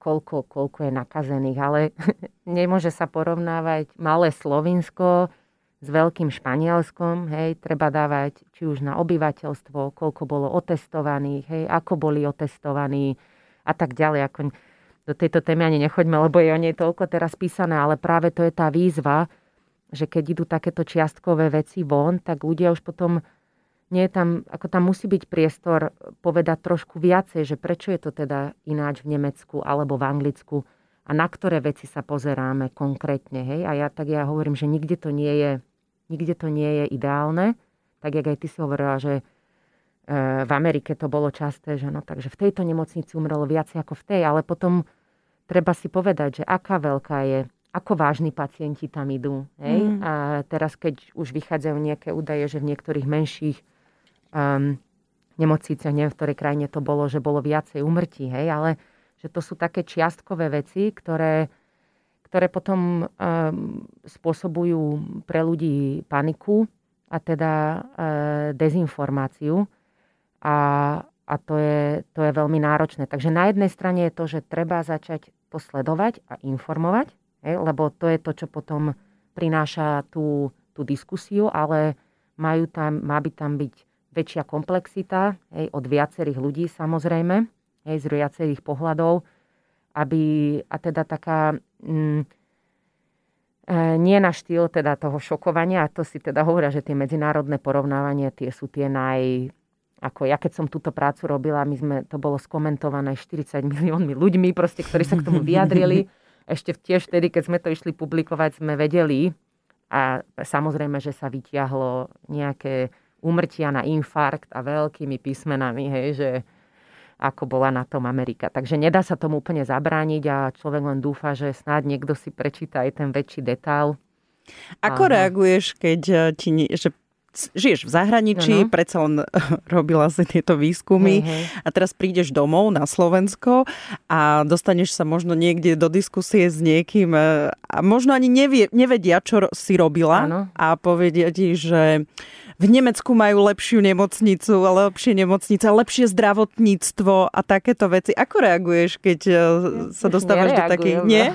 [SPEAKER 2] koľko, koľko je nakazených, ale nemôže sa porovnávať malé Slovinsko s veľkým Španielskom, hej, treba dávať či už na obyvateľstvo, koľko bolo otestovaných, hej, ako boli otestovaní a tak ďalej. Ako do tejto témy ani nechoďme, lebo je o nej toľko teraz písané, ale práve to je tá výzva, že keď idú takéto čiastkové veci von, tak ľudia už potom nie je tam, ako tam musí byť priestor povedať trošku viacej, že prečo je to teda ináč v Nemecku alebo v Anglicku a na ktoré veci sa pozeráme konkrétne. Hej? A ja tak ja hovorím, že nikde to nie je nikde to nie je ideálne. Tak, jak aj ty si hovorila, že e, v Amerike to bolo časté, že no, takže v tejto nemocnici umrelo viac ako v tej, ale potom treba si povedať, že aká veľká je, ako vážni pacienti tam idú. Hej? Mm. A teraz, keď už vychádzajú nejaké údaje, že v niektorých menších um, nemocniciach, neviem, v ktorej krajine to bolo, že bolo viacej umrtí, hej, ale že to sú také čiastkové veci, ktoré ktoré potom um, spôsobujú pre ľudí paniku a teda uh, dezinformáciu. A, a to, je, to je veľmi náročné. Takže na jednej strane je to, že treba začať to sledovať a informovať, hej, lebo to je to, čo potom prináša tú, tú diskusiu, ale majú tam, má by tam byť väčšia komplexita hej, od viacerých ľudí samozrejme, hej, z viacerých pohľadov, aby, a teda taká nie na štýl teda toho šokovania, a to si teda hovoria, že tie medzinárodné porovnávania, tie sú tie naj, ako ja keď som túto prácu robila, my sme, to bolo skomentované 40 miliónmi ľuďmi, proste, ktorí sa k tomu vyjadrili. Ešte tiež vtedy, keď sme to išli publikovať, sme vedeli a samozrejme, že sa vyťahlo nejaké úmrtia na infarkt a veľkými písmenami, hej, že ako bola na tom Amerika. Takže nedá sa tomu úplne zabrániť a človek len dúfa, že snáď niekto si prečíta aj ten väčší detail.
[SPEAKER 1] Ako Aha. reaguješ, keď eh, ti, že žiješ v zahraničí, ano. predsa len robila si tieto výskumy hej. a teraz prídeš domov na Slovensko a dostaneš sa možno niekde do diskusie s niekým eh, a možno ani nevie, nevedia, čo si robila ano. a povedia ti, že v Nemecku majú lepšiu nemocnicu, lepšie nemocnice, lepšie zdravotníctvo a takéto veci. Ako reaguješ, keď e, sa dostávaš do takých... Nie?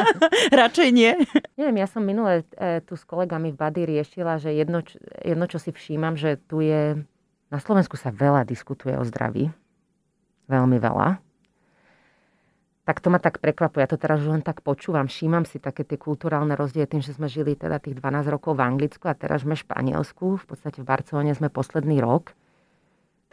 [SPEAKER 1] Radšej nie?
[SPEAKER 2] Neviem, ja som minule e, tu s kolegami v Bady riešila, že jedno, jedno, čo si všímam, že tu je... Na Slovensku sa veľa diskutuje o zdraví. Veľmi veľa tak to ma tak prekvapuje. Ja to teraz už len tak počúvam, všímam si také tie kulturálne rozdiely tým, že sme žili teda tých 12 rokov v Anglicku a teraz sme v Španielsku, v podstate v Barcelone sme posledný rok.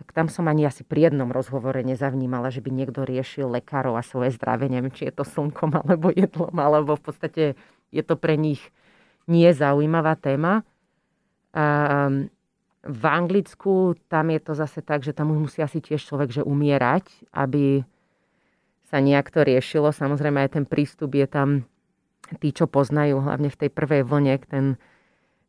[SPEAKER 2] tak tam som ani asi pri jednom rozhovore nezavnímala, že by niekto riešil lekárov a svoje zdravie. Neviem, či je to slnkom alebo jedlom, alebo v podstate je to pre nich nie zaujímavá téma. Um, v Anglicku tam je to zase tak, že tam už musí asi tiež človek že umierať, aby sa nejak to riešilo. Samozrejme aj ten prístup je tam tí, čo poznajú, hlavne v tej prvej vlne, ten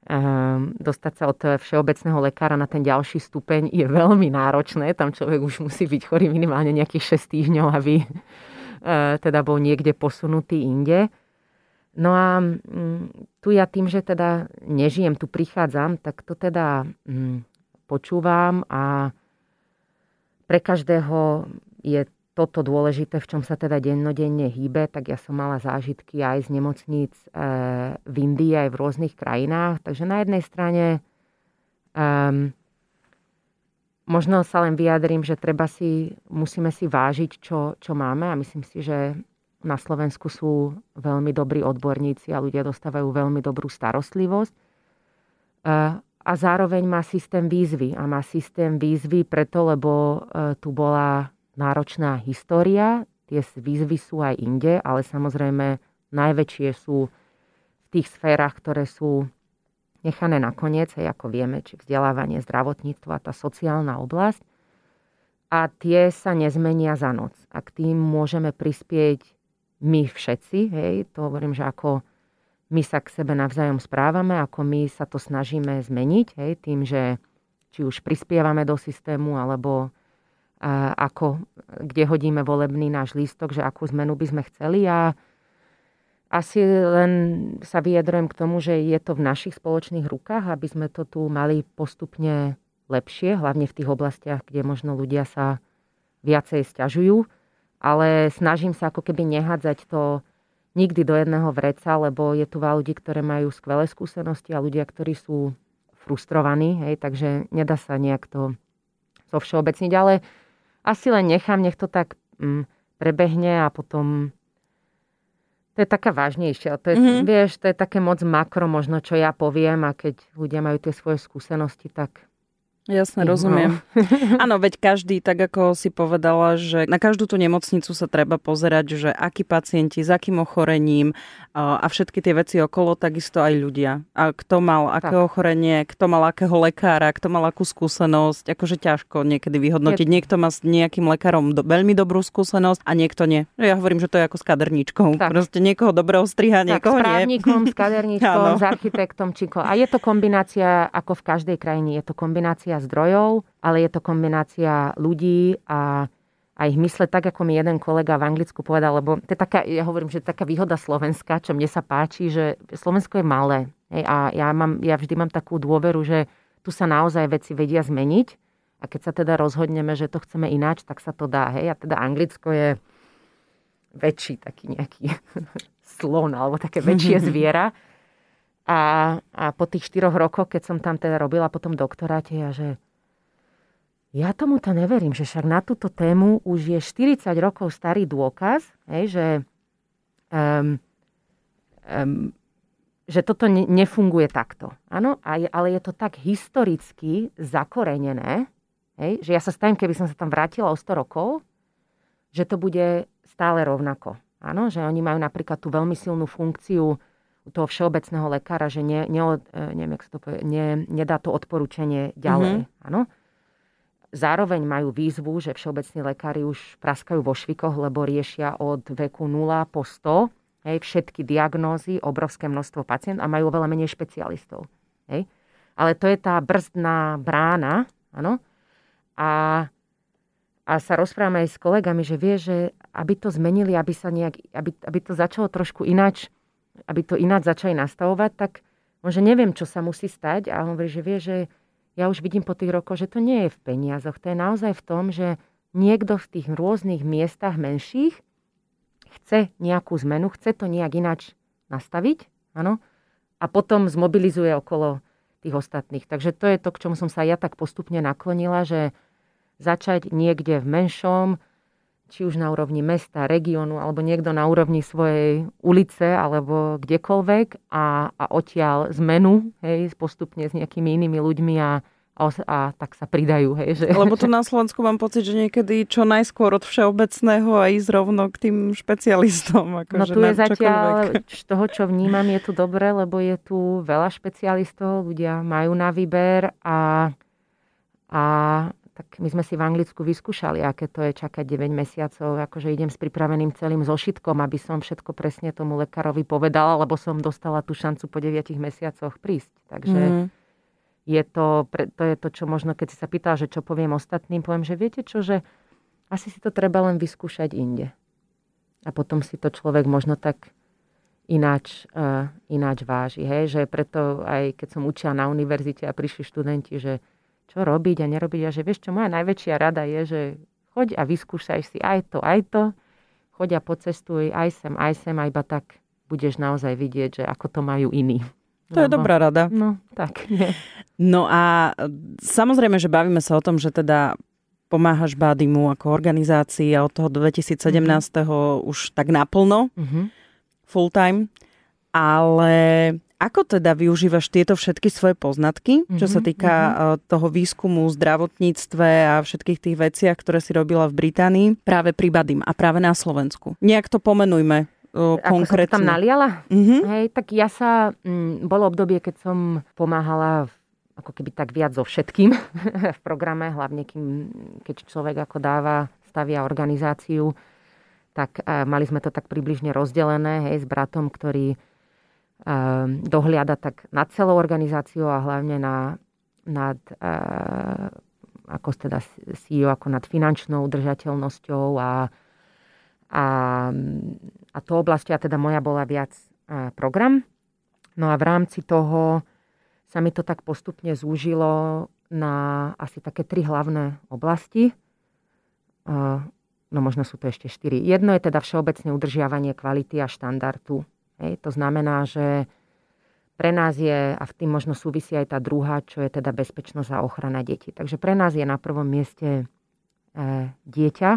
[SPEAKER 2] um, dostať sa od všeobecného lekára na ten ďalší stupeň je veľmi náročné. Tam človek už musí byť chorý minimálne nejakých 6 týždňov, aby uh, teda bol niekde posunutý inde. No a mm, tu ja tým, že teda nežijem, tu prichádzam, tak to teda mm, počúvam a pre každého je toto dôležité, v čom sa teda dennodenne hýbe, tak ja som mala zážitky aj z nemocníc e, v Indii, aj v rôznych krajinách. Takže na jednej strane um, možno sa len vyjadrím, že treba si, musíme si vážiť, čo, čo máme a myslím si, že na Slovensku sú veľmi dobrí odborníci a ľudia dostávajú veľmi dobrú starostlivosť. A zároveň má systém výzvy. A má systém výzvy preto, lebo e, tu bola náročná história. Tie výzvy sú aj inde, ale samozrejme najväčšie sú v tých sférach, ktoré sú nechané nakoniec, aj ako vieme, či vzdelávanie, zdravotníctvo a tá sociálna oblasť. A tie sa nezmenia za noc. A k tým môžeme prispieť my všetci, hej, to hovorím, že ako my sa k sebe navzájom správame, ako my sa to snažíme zmeniť, hej, tým, že či už prispievame do systému, alebo ako, kde hodíme volebný náš lístok, že akú zmenu by sme chceli. A asi len sa vyjadrujem k tomu, že je to v našich spoločných rukách, aby sme to tu mali postupne lepšie, hlavne v tých oblastiach, kde možno ľudia sa viacej stiažujú ale snažím sa ako keby nehádzať to nikdy do jedného vreca, lebo je tu veľa ľudí, ktoré majú skvelé skúsenosti a ľudia, ktorí sú frustrovaní, hej, takže nedá sa nejak to zo všeobecniť, ale asi len nechám, nech to tak mm, prebehne a potom to je taká vážnejšia. To je, mm-hmm. vieš, to je také moc makro možno, čo ja poviem a keď ľudia majú tie svoje skúsenosti, tak
[SPEAKER 1] Jasne, rozumiem. No. Áno, veď každý, tak ako si povedala, že na každú tú nemocnicu sa treba pozerať, že akí pacienti, s akým ochorením a všetky tie veci okolo, takisto aj ľudia. A kto mal aké tak. ochorenie, kto mal akého lekára, kto mal akú skúsenosť, akože ťažko niekedy vyhodnotiť. Niekto má s nejakým lekárom do, veľmi dobrú skúsenosť a niekto nie. Ja hovorím, že to je ako s kaderníčkou. Tak. Proste niekoho dobrého striha, niekoho
[SPEAKER 2] tak, s právnikom, s kaderníčkou, s architektom, čiko. A je to kombinácia, ako v každej krajine, je to kombinácia kombinácia zdrojov, ale je to kombinácia ľudí a a ich mysle tak, ako mi jeden kolega v Anglicku povedal, lebo to je taká, ja hovorím, že to je taká výhoda Slovenska, čo mne sa páči, že Slovensko je malé. Hej, a ja, mám, ja vždy mám takú dôveru, že tu sa naozaj veci vedia zmeniť a keď sa teda rozhodneme, že to chceme ináč, tak sa to dá. Hej. A teda Anglicko je väčší taký nejaký slon alebo také väčšie zviera. A, a po tých štyroch rokoch, keď som tam teda robila potom doktoráte, ja že ja tomu to neverím, že však na túto tému už je 40 rokov starý dôkaz, hej, že, um, um, že toto ne, nefunguje takto. Áno, ale je to tak historicky zakorenené, hej, že ja sa stavím, keby som sa tam vrátila o 100 rokov, že to bude stále rovnako. Áno, že oni majú napríklad tú veľmi silnú funkciu toho všeobecného lekára, že ne, ne, neviem, jak sa to povie, ne, nedá to odporúčanie ďalej. Mm-hmm. Áno? Zároveň majú výzvu, že všeobecní lekári už praskajú vo švikoch, lebo riešia od veku 0 po 100 hej, všetky diagnózy, obrovské množstvo pacientov a majú veľa menej špecialistov. Hej. Ale to je tá brzdná brána, áno? A, a sa rozprávame aj s kolegami, že vie, že aby to zmenili, aby, sa nejak, aby, aby to začalo trošku ináč aby to ináč začali nastavovať, tak on, že neviem, čo sa musí stať a on hovorí, že vie, že ja už vidím po tých rokoch, že to nie je v peniazoch, to je naozaj v tom, že niekto v tých rôznych miestach menších chce nejakú zmenu, chce to nejak ináč nastaviť, áno, a potom zmobilizuje okolo tých ostatných. Takže to je to, k čomu som sa ja tak postupne naklonila, že začať niekde v menšom, či už na úrovni mesta, regiónu, alebo niekto na úrovni svojej ulice, alebo kdekoľvek a, a odtiaľ zmenu, hej, postupne s nejakými inými ľuďmi a a, a tak sa pridajú. Hej, že,
[SPEAKER 1] Lebo tu na Slovensku mám pocit, že niekedy čo najskôr od všeobecného a ísť rovno k tým špecialistom. Ako
[SPEAKER 2] No tu je zatiaľ, z toho, čo vnímam, je tu dobre, lebo je tu veľa špecialistov, ľudia majú na výber a, a tak my sme si v Anglicku vyskúšali, aké to je čakať 9 mesiacov, akože idem s pripraveným celým zošitkom, aby som všetko presne tomu lekárovi povedala, lebo som dostala tú šancu po 9 mesiacoch prísť. Takže
[SPEAKER 1] Mm.
[SPEAKER 2] je to, to je to, čo možno, keď si sa pýtala, že čo poviem ostatným, poviem, že viete čo, že asi si to treba len vyskúšať inde. A potom si to človek možno tak ináč, uh, ináč váži. Hej? Že preto aj keď som učila na univerzite a prišli študenti, že čo robiť a nerobiť. A že vieš čo, moja najväčšia rada je, že choď a vyskúšaj si aj to, aj to. Choď a pocestuj aj sem, aj sem a iba tak budeš naozaj vidieť, že ako to majú iní.
[SPEAKER 1] To je dobrá rada.
[SPEAKER 2] No, tak. Nie.
[SPEAKER 1] No a e, samozrejme, že bavíme sa o tom, že teda pomáhaš Badimu ako organizácii a od toho 2017. už tak naplno,
[SPEAKER 2] Mhm.
[SPEAKER 1] full time. Ale ako teda využívaš tieto všetky svoje poznatky, čo sa
[SPEAKER 2] Mhm,
[SPEAKER 1] týka e, toho výskumu zdravotníctve a všetkých tých veciach, ktoré si robila v Británii, práve pri Badim a práve na Slovensku? Nejak to pomenujme uh,
[SPEAKER 2] Ako som tam
[SPEAKER 1] konkrétne.
[SPEAKER 2] naliala?
[SPEAKER 1] Mhm.
[SPEAKER 2] Hej, tak ja sa, mm, bolo obdobie, keď som pomáhala v- ako keby tak viac so všetkým v programe, hlavne kým, keď človek ako dáva, stavia organizáciu, tak uh, mali sme to tak približne rozdelené, hej, s bratom, ktorý dohliada tak nad celou organizáciou a hlavne na, nad, uh, ako teda CEO, ako nad finančnou udržateľnosťou a, a, a to oblasti, a teda moja bola viac a, program. No a v rámci toho sa mi to tak postupne zúžilo na asi také tri hlavné oblasti. A, No možno sú to ešte štyri. Jedno je teda všeobecné udržiavanie kvality a štandardu. Hej, to znamená, že pre nás je, a v tým možno súvisí aj tá druhá, čo je teda bezpečnosť a ochrana detí. Takže pre nás je na prvom mieste e, dieťa,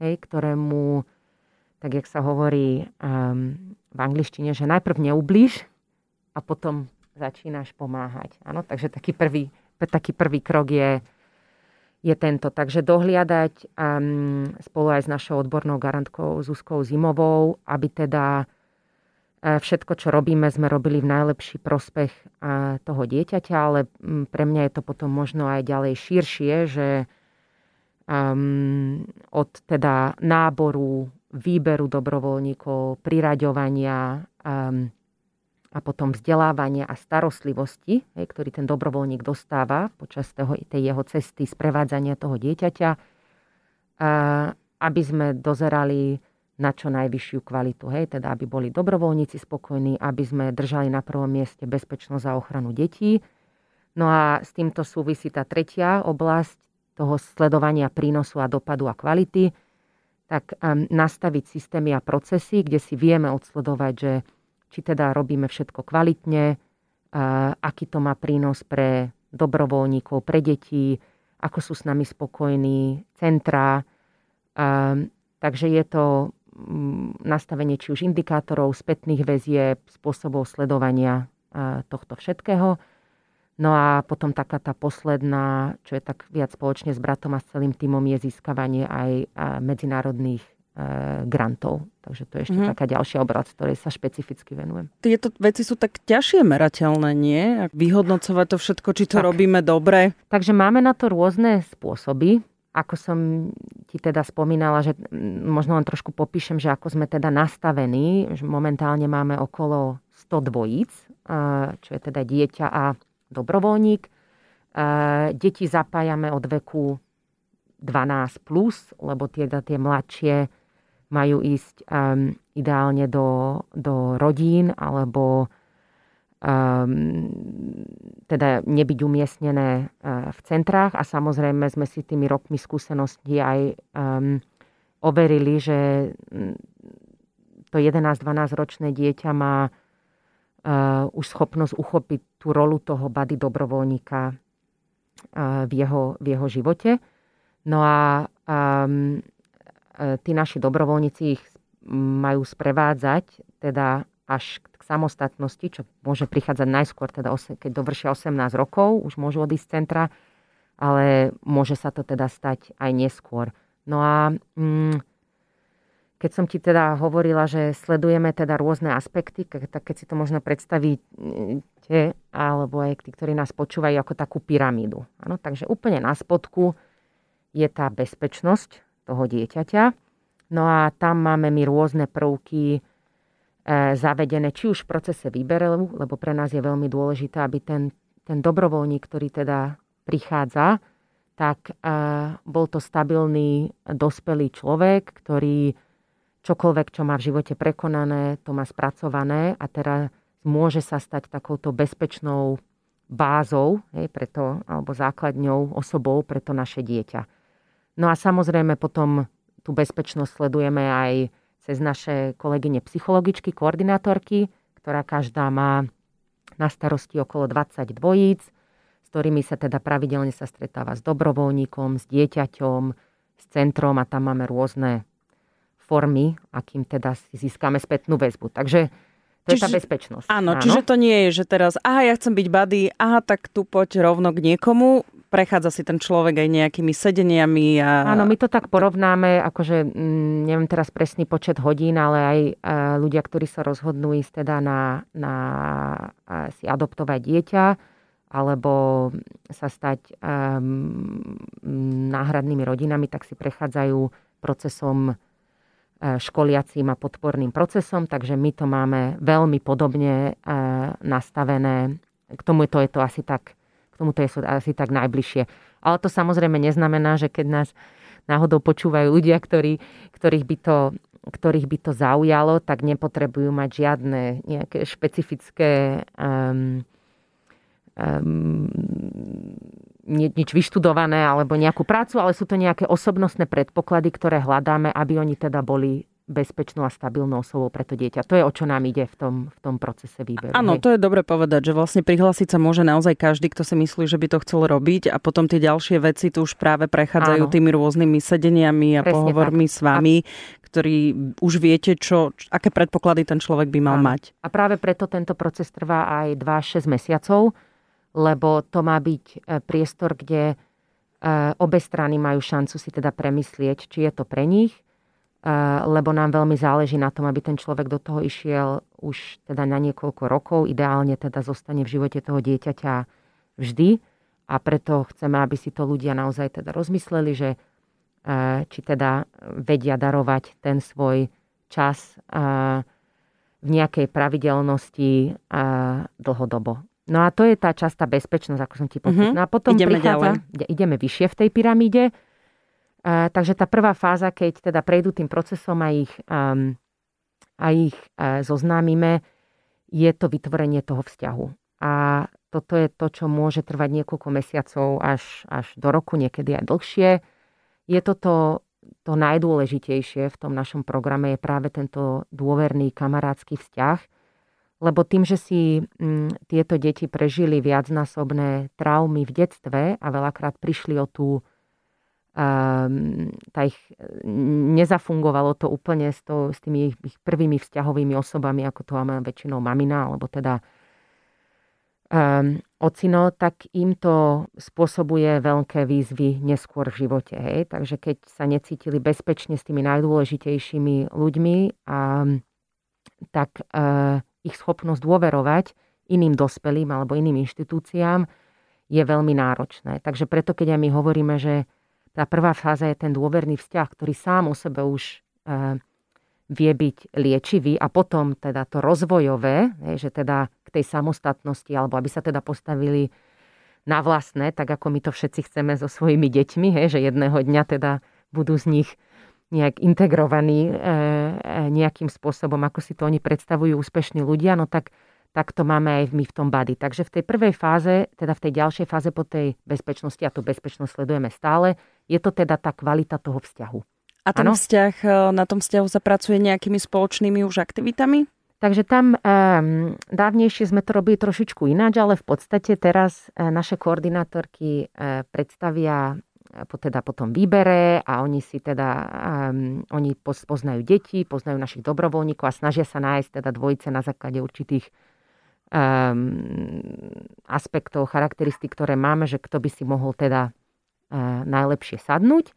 [SPEAKER 2] hej, ktorému, tak jak sa hovorí um, v angličtine, že najprv neublíž a potom začínaš pomáhať. Áno, takže taký prvý, taký prvý krok je, je tento. Takže dohliadať um, spolu aj s našou odbornou garantkou Zuzkou Zimovou, aby teda všetko, čo robíme, sme robili v najlepší prospech uh, toho dieťaťa, ale um, pre mňa je to potom možno aj ďalej širšie, že um, od teda náboru, výberu dobrovoľníkov, priraďovania um, a potom vzdelávania a starostlivosti, hej, ktorý ten dobrovoľník dostáva počas toho, tej jeho cesty sprevádzania toho dieťaťa, a, aby sme dozerali na čo najvyššiu kvalitu. Hej, teda aby boli dobrovoľníci spokojní, aby sme držali na prvom mieste bezpečnosť a ochranu detí. No a s týmto súvisí tá tretia oblasť toho sledovania prínosu a dopadu a kvality, tak um, nastaviť systémy a procesy, kde si vieme odsledovať, že či teda robíme všetko kvalitne, aký to má prínos pre dobrovoľníkov, pre deti, ako sú s nami spokojní, centra. Takže je to nastavenie či už indikátorov, spätných väzieb, spôsobov sledovania tohto všetkého. No a potom taká tá posledná, čo je tak viac spoločne s bratom a s celým týmom, je získavanie aj medzinárodných grantov. Takže to je ešte mm-hmm. taká ďalšia oblasť, ktorej sa špecificky venujem.
[SPEAKER 1] Tieto veci sú tak ťažšie merateľné, nie? Vyhodnocovať to všetko, či to tak. robíme dobre.
[SPEAKER 2] Takže máme na to rôzne spôsoby. Ako som ti teda spomínala, že možno len trošku popíšem, že ako sme teda nastavení. Že momentálne máme okolo 100 dvojíc, čo je teda dieťa a dobrovoľník. Deti zapájame od veku 12+, plus, lebo teda tie mladšie majú ísť um, ideálne do, do rodín alebo teda nebyť umiestnené uh, v centrách a samozrejme sme si tými rokmi skúseností aj um, overili, že to 11-12 ročné dieťa má uh, už schopnosť uchopiť tú rolu toho bady dobrovoľníka uh, v, jeho, v jeho živote. No a um, tí naši dobrovoľníci ich majú sprevádzať teda až k samostatnosti, čo môže prichádzať najskôr, teda keď dovršia 18 rokov, už môžu odísť z centra, ale môže sa to teda stať aj neskôr. No a mm, keď som ti teda hovorila, že sledujeme teda rôzne aspekty, tak keď si to možno predstavíte, alebo aj tí, ktorí nás počúvajú, ako takú pyramídu. Ano, takže úplne na spodku je tá bezpečnosť toho dieťaťa. No a tam máme my rôzne prvky zavedené, či už v procese výberu, lebo pre nás je veľmi dôležité, aby ten, ten dobrovoľník, ktorý teda prichádza, tak e, bol to stabilný, dospelý človek, ktorý čokoľvek, čo má v živote prekonané, to má spracované a teraz môže sa stať takouto bezpečnou bázou, hej, preto, alebo základňou, osobou pre to naše dieťa. No a samozrejme potom tú bezpečnosť sledujeme aj cez naše kolegyne psychologičky, koordinátorky, ktorá každá má na starosti okolo 20 dvojíc, s ktorými sa teda pravidelne sa stretáva s dobrovoľníkom, s dieťaťom, s centrom a tam máme rôzne formy, akým teda si získame spätnú väzbu. Takže to čiže, je tá bezpečnosť.
[SPEAKER 1] Áno, áno, čiže to nie je, že teraz, aha, ja chcem byť buddy, aha, tak tu poď rovno k niekomu, prechádza si ten človek aj nejakými sedeniami. A...
[SPEAKER 2] Áno, my to tak porovnáme, akože mm, neviem teraz presný počet hodín, ale aj e, ľudia, ktorí sa rozhodnú ísť teda na, na si adoptovať dieťa, alebo sa stať um, náhradnými rodinami, tak si prechádzajú procesom E, školiacím a podporným procesom, takže my to máme veľmi podobne e, nastavené. K tomu to je to asi tak, k tomu to je asi tak najbližšie. Ale to samozrejme neznamená, že keď nás náhodou počúvajú ľudia, ktorí, ktorých, by to, ktorých by to zaujalo, tak nepotrebujú mať žiadne nejaké špecifické um, um, nič vyštudované alebo nejakú prácu, ale sú to nejaké osobnostné predpoklady, ktoré hľadáme, aby oni teda boli bezpečnou a stabilnou osobou pre to dieťa. To je, o čo nám ide v tom, v tom procese výberu.
[SPEAKER 1] Áno, to je dobre povedať, že vlastne prihlásiť sa môže naozaj každý, kto si myslí, že by to chcel robiť a potom tie ďalšie veci tu už práve prechádzajú Áno. tými rôznymi sedeniami a Presne pohovormi tak. s vami, a... ktorí už viete, čo, aké predpoklady ten človek by mal Áno. mať.
[SPEAKER 2] A práve preto tento proces trvá aj 2-6 mesiacov, lebo to má byť e, priestor, kde e, obe strany majú šancu si teda premyslieť, či je to pre nich, lebo nám veľmi záleží na tom, aby ten človek do toho išiel už teda na niekoľko rokov, ideálne teda zostane v živote toho dieťaťa vždy a preto chceme, aby si to ľudia naozaj teda rozmysleli, že či teda vedia darovať ten svoj čas v nejakej pravidelnosti dlhodobo. No a to je tá častá bezpečnosť, ako som ti povedala. Mm-hmm. No a potom ideme prichádza, ďalej. ideme vyššie v tej pyramíde. Takže tá prvá fáza, keď teda prejdú tým procesom a ich, um, a ich uh, zoznámime, je to vytvorenie toho vzťahu. A toto je to, čo môže trvať niekoľko mesiacov až, až do roku, niekedy aj dlhšie. Je toto to najdôležitejšie v tom našom programe je práve tento dôverný kamarádsky vzťah, lebo tým, že si m, mm, tieto deti prežili viacnásobné traumy v detstve a veľakrát prišli o tú tá ich, nezafungovalo to úplne s, to, s tými ich, ich prvými vzťahovými osobami, ako to máme väčšinou mamina, alebo teda um, ocino, tak im to spôsobuje veľké výzvy neskôr v živote. Hej? Takže keď sa necítili bezpečne s tými najdôležitejšími ľuďmi, um, tak uh, ich schopnosť dôverovať iným dospelým alebo iným inštitúciám je veľmi náročné. Takže preto, keď aj my hovoríme, že tá prvá fáza je ten dôverný vzťah, ktorý sám o sebe už e, vie byť liečivý a potom teda to rozvojové, že teda k tej samostatnosti, alebo aby sa teda postavili na vlastné, tak ako my to všetci chceme so svojimi deťmi, hej, že jedného dňa teda budú z nich nejak integrovaní e, e, nejakým spôsobom, ako si to oni predstavujú úspešní ľudia, no tak, tak to máme aj my v tom bady. Takže v tej prvej fáze, teda v tej ďalšej fáze po tej bezpečnosti, a tú bezpečnosť sledujeme stále, je to teda tá kvalita toho vzťahu.
[SPEAKER 1] A ten ano? vzťah, e, na tom vzťahu sa pracuje nejakými spoločnými už aktivitami?
[SPEAKER 2] Takže tam um, dávnejšie sme to robili trošičku ináč, ale v podstate teraz uh, naše koordinátorky uh, predstavia po, teda po tom výbere a oni si teda, um, oni poznajú deti, poznajú našich dobrovoľníkov a snažia sa nájsť teda dvojice na základe určitých um, aspektov, charakteristík, ktoré máme, že kto by si mohol teda najlepšie sadnúť.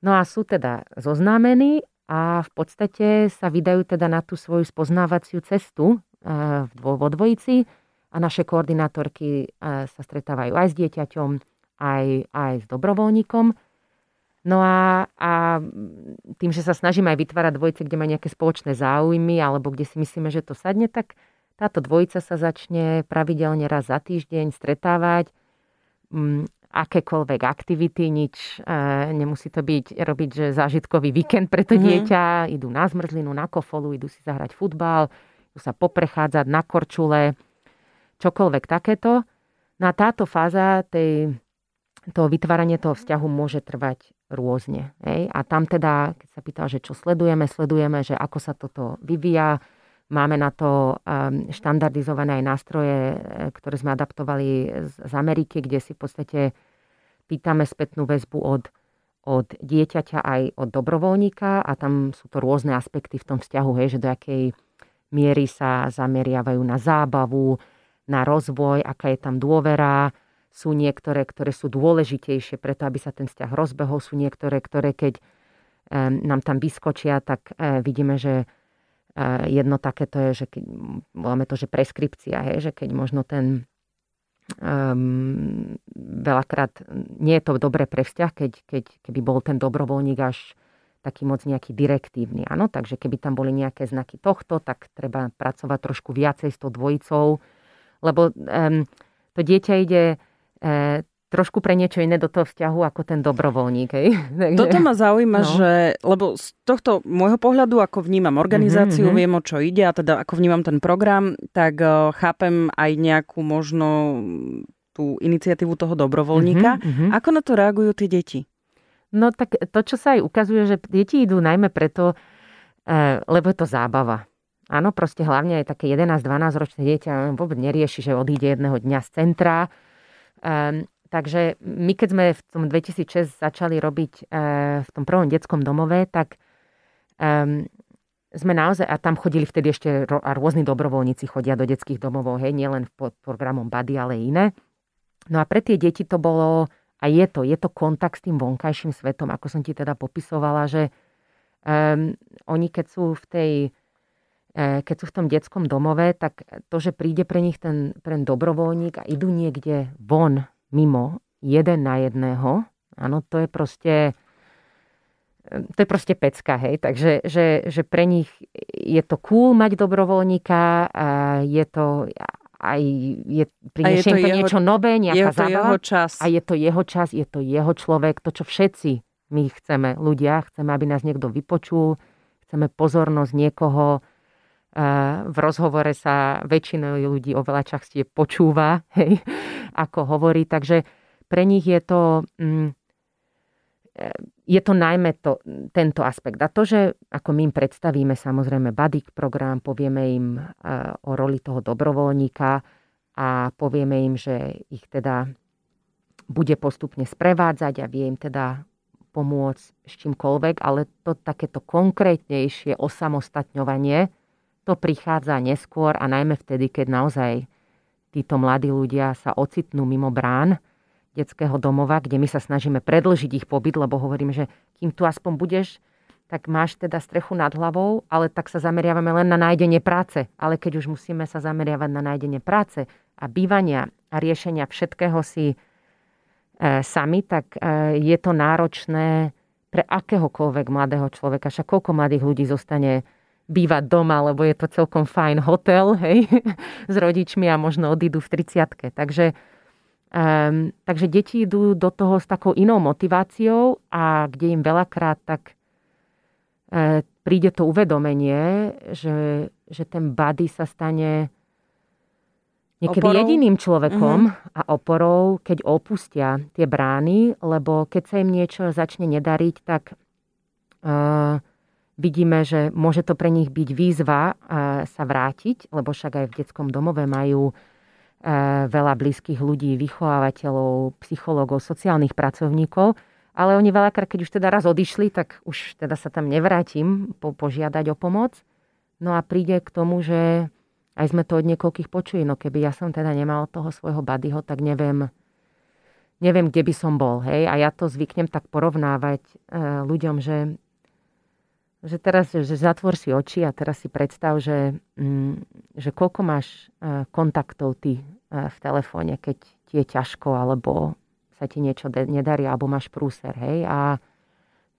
[SPEAKER 2] No a sú teda zoznámení a v podstate sa vydajú teda na tú svoju spoznávaciu cestu vo dvojici a naše koordinátorky sa stretávajú aj s dieťaťom, aj, aj s dobrovoľníkom. No a, a tým, že sa snažíme aj vytvárať dvojice, kde má nejaké spoločné záujmy, alebo kde si myslíme, že to sadne, tak táto dvojica sa začne pravidelne raz za týždeň stretávať. Akékoľvek aktivity, nič, e, nemusí to byť robiť, že zážitkový víkend pre to mm-hmm. dieťa, idú na zmrzlinu, na kofolu, idú si zahrať futbal, idú sa poprechádzať na korčule, čokoľvek takéto. Na táto fáza tej, toho vytvárania toho vzťahu môže trvať rôzne. Hej? A tam teda, keď sa pýtal, že čo sledujeme, sledujeme, že ako sa toto vyvíja. Máme na to um, štandardizované aj nástroje, e, ktoré sme adaptovali z Ameriky, kde si v podstate pýtame spätnú väzbu od, od dieťaťa aj od dobrovoľníka a tam sú to rôzne aspekty v tom vzťahu, hej, že do akej miery sa zameriavajú na zábavu, na rozvoj, aká je tam dôvera, sú niektoré, ktoré sú dôležitejšie preto, aby sa ten vzťah rozbehol. Sú niektoré, ktoré keď nám tam vyskočia, tak e, vidíme, že jedno takéto je, že keď, voláme to, že preskripcia, hej, že keď možno ten um, veľakrát nie je to dobré pre vzťah, keď, keď, keby bol ten dobrovoľník až taký moc nejaký direktívny. Áno, takže keby tam boli nejaké znaky tohto, tak treba pracovať trošku viacej s tou dvojicou, lebo um, to dieťa ide e, trošku pre niečo iné do toho vzťahu ako ten dobrovoľník. Hej?
[SPEAKER 1] Takže, Toto ma zaujíma, no. že, lebo z tohto môjho pohľadu, ako vnímam organizáciu, mm-hmm. viem o čo ide a teda ako vnímam ten program, tak uh, chápem aj nejakú možno tú iniciatívu toho dobrovoľníka. Mm-hmm. Ako na to reagujú tie deti?
[SPEAKER 2] No tak to, čo sa aj ukazuje, že deti idú najmä preto, e, lebo je to zábava. Áno, proste hlavne aj také 11-12 ročné dieťa vôbec nerieši, že odíde jedného dňa z centra, Um, takže my, keď sme v tom 2006 začali robiť uh, v tom prvom detskom domove, tak um, sme naozaj, a tam chodili vtedy ešte a rôzni dobrovoľníci chodia do detských domovov, hej, nielen pod programom Buddy, ale iné. No a pre tie deti to bolo, a je to, je to kontakt s tým vonkajším svetom, ako som ti teda popisovala, že um, oni keď sú v tej E, keď sú v tom detskom domove, tak to, že príde pre nich ten, ten dobrovoľník a idú niekde von, mimo, jeden na jedného, áno, to je proste to je proste pecka, hej. Takže že, že pre nich je to cool mať dobrovoľníka, a je to aj je, prinesie to, to jeho, niečo nové, nejaká zábava.
[SPEAKER 1] čas.
[SPEAKER 2] A je to jeho čas, je to jeho človek, to, čo všetci my chceme, ľudia, chceme, aby nás niekto vypočul, chceme pozornosť niekoho, v rozhovore sa väčšinou ľudí oveľa častie počúva, hej, ako hovorí. Takže pre nich je to, mm, je to najmä to, tento aspekt. A to, že ako my im predstavíme samozrejme Badik program, povieme im o roli toho dobrovoľníka a povieme im, že ich teda bude postupne sprevádzať a vie im teda pomôcť s čímkoľvek, ale to takéto konkrétnejšie osamostatňovanie, to prichádza neskôr a najmä vtedy, keď naozaj títo mladí ľudia sa ocitnú mimo brán detského domova, kde my sa snažíme predlžiť ich pobyt, lebo hovorím, že kým tu aspoň budeš, tak máš teda strechu nad hlavou, ale tak sa zameriavame len na nájdenie práce. Ale keď už musíme sa zameriavať na nájdenie práce a bývania a riešenia všetkého si e, sami, tak e, je to náročné pre akéhokoľvek mladého človeka. Však koľko mladých ľudí zostane bývať doma, lebo je to celkom fajn hotel, hej, s rodičmi a možno odídu v 30 Takže, um, takže deti idú do toho s takou inou motiváciou a kde im veľakrát tak uh, príde to uvedomenie, že, že ten body sa stane niekedy oporou? jediným človekom uh-huh. a oporou, keď opustia tie brány, lebo keď sa im niečo začne nedariť, tak uh, vidíme, že môže to pre nich byť výzva sa vrátiť, lebo však aj v detskom domove majú veľa blízkych ľudí, vychovávateľov, psychológov, sociálnych pracovníkov, ale oni veľakrát, keď už teda raz odišli, tak už teda sa tam nevrátim po, požiadať o pomoc. No a príde k tomu, že aj sme to od niekoľkých počuli, no keby ja som teda nemal toho svojho badyho, tak neviem, neviem, kde by som bol. Hej? A ja to zvyknem tak porovnávať e, ľuďom, že, že teraz, že zatvor si oči a teraz si predstav, že, mm, že koľko máš e, kontaktov ty e, v telefóne, keď ti je ťažko, alebo sa ti niečo nedarí, alebo máš prúser. Hej? A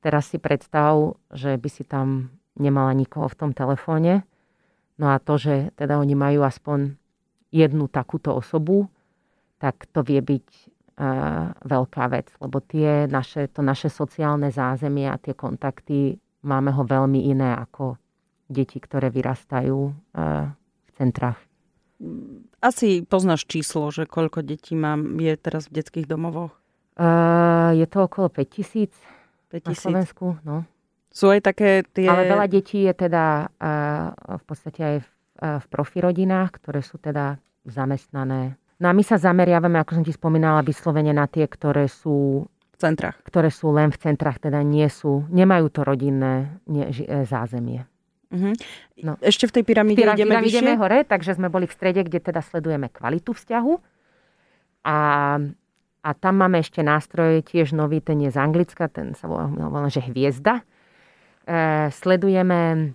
[SPEAKER 2] teraz si predstav, že by si tam nemala nikoho v tom telefóne. No a to, že teda oni majú aspoň jednu takúto osobu, tak to vie byť veľká vec, lebo tie naše, to naše sociálne zázemie a tie kontakty máme ho veľmi iné ako deti, ktoré vyrastajú v centrách.
[SPEAKER 1] Asi poznáš číslo, že koľko detí mám, je teraz v detských domovoch?
[SPEAKER 2] Uh, je to okolo 5000 na Slovensku. No.
[SPEAKER 1] Sú aj také tie...
[SPEAKER 2] Ale veľa detí je teda uh, v podstate aj v, uh, v profirodinách, ktoré sú teda zamestnané No a my sa zameriavame, ako som ti spomínala, vyslovene na tie, ktoré sú
[SPEAKER 1] centrách.
[SPEAKER 2] Ktoré sú len v centrách, teda nie sú, nemajú to rodinné nie, ži, e, zázemie.
[SPEAKER 1] Uh-huh. No. Ešte v tej pyramíde Pyra, ideme vyššie?
[SPEAKER 2] ideme hore, takže sme boli v strede, kde teda sledujeme kvalitu vzťahu. A, a tam máme ešte nástroje, tiež nový, ten je z Anglicka, ten sa volá, volá že hviezda. E, sledujeme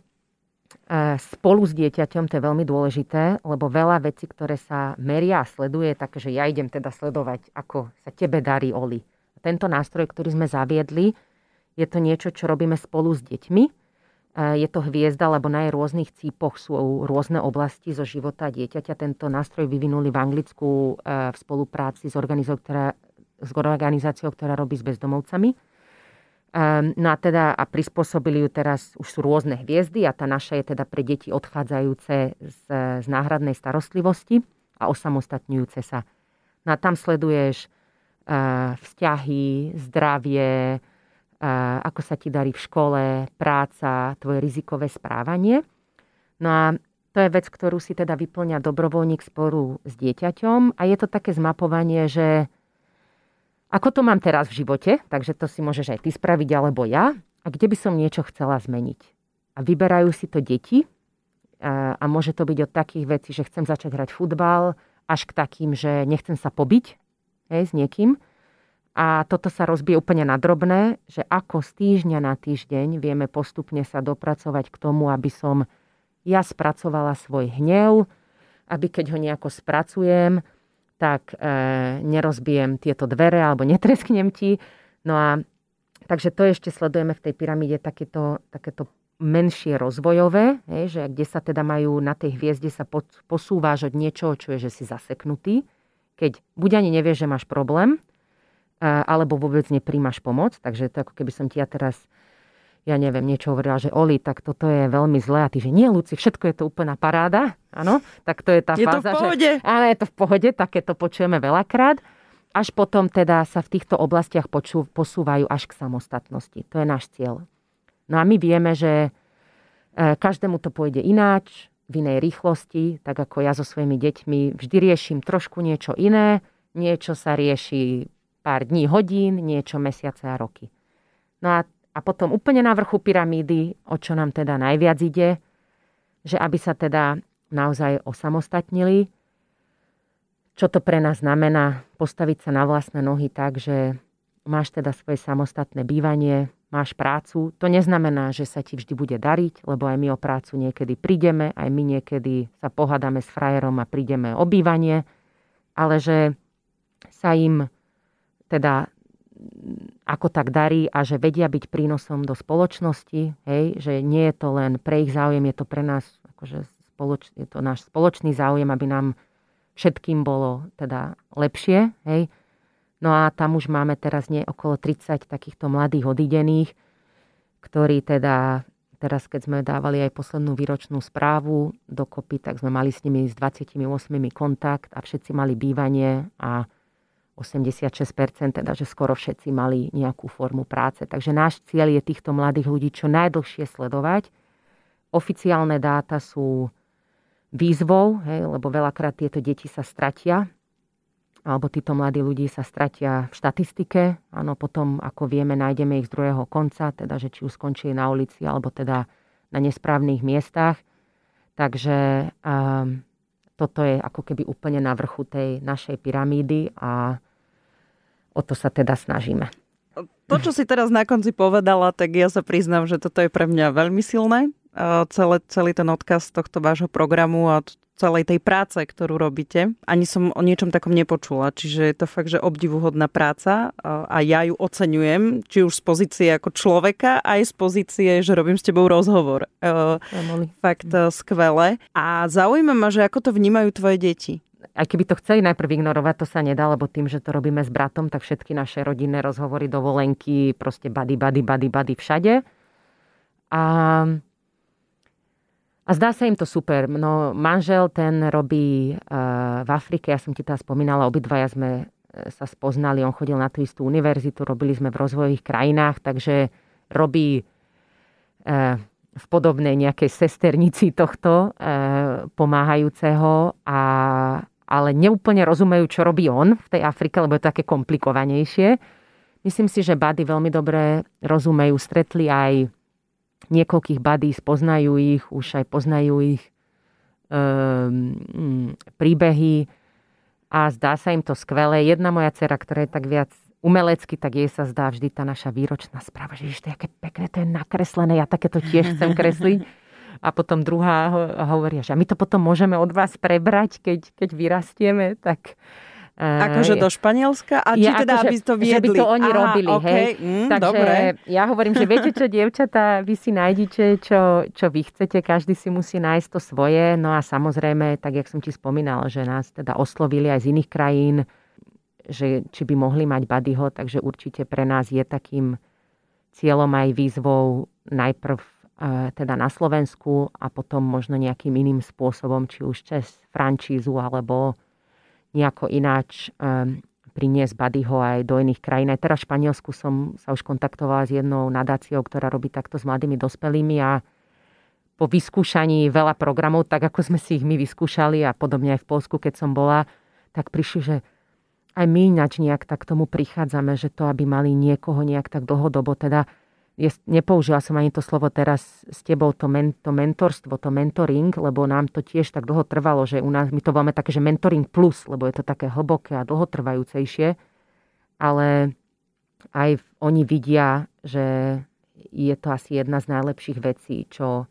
[SPEAKER 2] E, spolu s dieťaťom, to je veľmi dôležité, lebo veľa vecí, ktoré sa meria a sleduje, je také, že ja idem teda sledovať, ako sa tebe darí, Oli. Tento nástroj, ktorý sme zaviedli, je to niečo, čo robíme spolu s deťmi. E, je to hviezda, lebo na jej rôznych cípoch sú rôzne oblasti zo života dieťaťa. Tento nástroj vyvinuli v Anglicku e, v spolupráci s organizáciou, ktorá, s organizáciou, ktorá robí s bezdomovcami Ehm, no a teda a prispôsobili ju teraz, už sú rôzne hviezdy a tá naša je teda pre deti odchádzajúce z, z náhradnej starostlivosti a osamostatňujúce sa. No a tam sleduješ vzťahy, zdravie, ako sa ti darí v škole, práca, tvoje rizikové správanie. No a to je vec, ktorú si teda vyplňa dobrovoľník sporu s dieťaťom a je to také zmapovanie, že ako to mám teraz v živote, takže to si môžeš aj ty spraviť alebo ja, a kde by som niečo chcela zmeniť. A vyberajú si to deti a, a môže to byť od takých vecí, že chcem začať hrať futbal, až k takým, že nechcem sa pobiť hej, s niekým. A toto sa rozbije úplne na drobné, že ako z týždňa na týždeň vieme postupne sa dopracovať k tomu, aby som ja spracovala svoj hnev, aby keď ho nejako spracujem, tak e, nerozbijem tieto dvere alebo netresknem ti. No a takže to ešte sledujeme v tej pyramíde takéto, takéto menšie rozvojové, je, že kde sa teda majú na tej hviezde sa posúváš od niečoho, čo je, že si zaseknutý, keď buď ani nevieš, že máš problém, e, alebo vôbec nepríjmaš pomoc. Takže to ako keby som ti ja teraz ja neviem, niečo hovorila, že Oli, tak toto je veľmi zlé. A ty, že nie, Luci, všetko je to úplná paráda. Áno, tak to je tá
[SPEAKER 1] je
[SPEAKER 2] fáza.
[SPEAKER 1] To v pohode.
[SPEAKER 2] Že, áno, je to v pohode, také to počujeme veľakrát. Až potom teda sa v týchto oblastiach počú, posúvajú až k samostatnosti. To je náš cieľ. No a my vieme, že e, každému to pôjde ináč, v inej rýchlosti, tak ako ja so svojimi deťmi vždy riešim trošku niečo iné, niečo sa rieši pár dní, hodín, niečo mesiace a roky. No a a potom úplne na vrchu pyramídy, o čo nám teda najviac ide, že aby sa teda naozaj osamostatnili, čo to pre nás znamená? Postaviť sa na vlastné nohy tak, že máš teda svoje samostatné bývanie, máš prácu. To neznamená, že sa ti vždy bude dariť, lebo aj my o prácu niekedy prídeme, aj my niekedy sa pohádame s frajerom a prídeme o bývanie, ale že sa im teda ako tak darí a že vedia byť prínosom do spoločnosti, hej, že nie je to len pre ich záujem, je to pre nás akože spoloč, je to náš spoločný záujem, aby nám všetkým bolo teda lepšie, hej. No a tam už máme teraz nie okolo 30 takýchto mladých odidených, ktorí teda teraz, keď sme dávali aj poslednú výročnú správu dokopy, tak sme mali s nimi s 28 kontakt a všetci mali bývanie a 86%, teda že skoro všetci mali nejakú formu práce. Takže náš cieľ je týchto mladých ľudí čo najdlhšie sledovať. Oficiálne dáta sú výzvou, hej, lebo veľakrát tieto deti sa stratia, alebo títo mladí ľudí sa stratia v štatistike. Áno, potom, ako vieme, nájdeme ich z druhého konca, teda, že či už skončili na ulici, alebo teda na nesprávnych miestach. Takže um, toto je ako keby úplne na vrchu tej našej pyramídy a o to sa teda snažíme.
[SPEAKER 1] To, čo si teraz na konci povedala, tak ja sa priznám, že toto je pre mňa veľmi silné. Celé, celý ten odkaz tohto vášho programu a celej tej práce, ktorú robíte. Ani som o niečom takom nepočula, čiže je to fakt, že obdivuhodná práca a ja ju oceňujem, či už z pozície ako človeka, aj z pozície, že robím s tebou rozhovor. Fakt skvelé. A zaujíma ma, že ako to vnímajú tvoje deti
[SPEAKER 2] aj keby to chceli najprv ignorovať, to sa nedá, lebo tým, že to robíme s bratom, tak všetky naše rodinné rozhovory, dovolenky, proste bady, bady, bady, bady všade. A, a zdá sa im to super. No, manžel ten robí uh, v Afrike, ja som ti teda spomínala, obidvaja sme e, sa spoznali, on chodil na tú istú univerzitu, robili sme v rozvojových krajinách, takže robí uh, v podobnej nejakej sesternici tohto pomáhajúceho a ale neúplne rozumejú, čo robí on v tej Afrike, lebo je to také komplikovanejšie. Myslím si, že bady veľmi dobre rozumejú, stretli aj niekoľkých buddy, poznajú ich, už aj poznajú ich um, príbehy a zdá sa im to skvelé. Jedna moja dcera, ktorá je tak viac umelecky, tak jej sa zdá vždy tá naša výročná správa, že je aké pekné, to je nakreslené, ja takéto tiež chcem kresliť a potom druhá hovoria, že my to potom môžeme od vás prebrať, keď, keď vyrastieme, tak...
[SPEAKER 1] Akože do Španielska? A či ja, teda, akože, aby to viedli?
[SPEAKER 2] Že by to oni Aha, robili, okay. hej. Mm, Takže dobre. ja hovorím, že viete čo, dievčatá, vy si nájdete, čo, čo vy chcete, každý si musí nájsť to svoje. No a samozrejme, tak jak som ti spomínala, že nás teda oslovili aj z iných krajín, že či by mohli mať Buddyho, takže určite pre nás je takým cieľom aj výzvou najprv teda na Slovensku a potom možno nejakým iným spôsobom, či už cez francízu alebo nejako ináč um, priniesť Buddyho aj do iných krajín. Aj teraz v Španielsku som sa už kontaktovala s jednou nadáciou, ktorá robí takto s mladými dospelými a po vyskúšaní veľa programov, tak ako sme si ich my vyskúšali a podobne aj v Polsku, keď som bola, tak prišli, že aj my ináč nejak tak tomu prichádzame, že to, aby mali niekoho nejak tak dlhodobo, teda je, nepoužila som ani to slovo teraz s tebou, to, men, to mentorstvo, to mentoring, lebo nám to tiež tak dlho trvalo, že u nás my to máme také, že mentoring plus, lebo je to také hlboké a dlhotrvajúcejšie, ale aj oni vidia, že je to asi jedna z najlepších vecí, čo,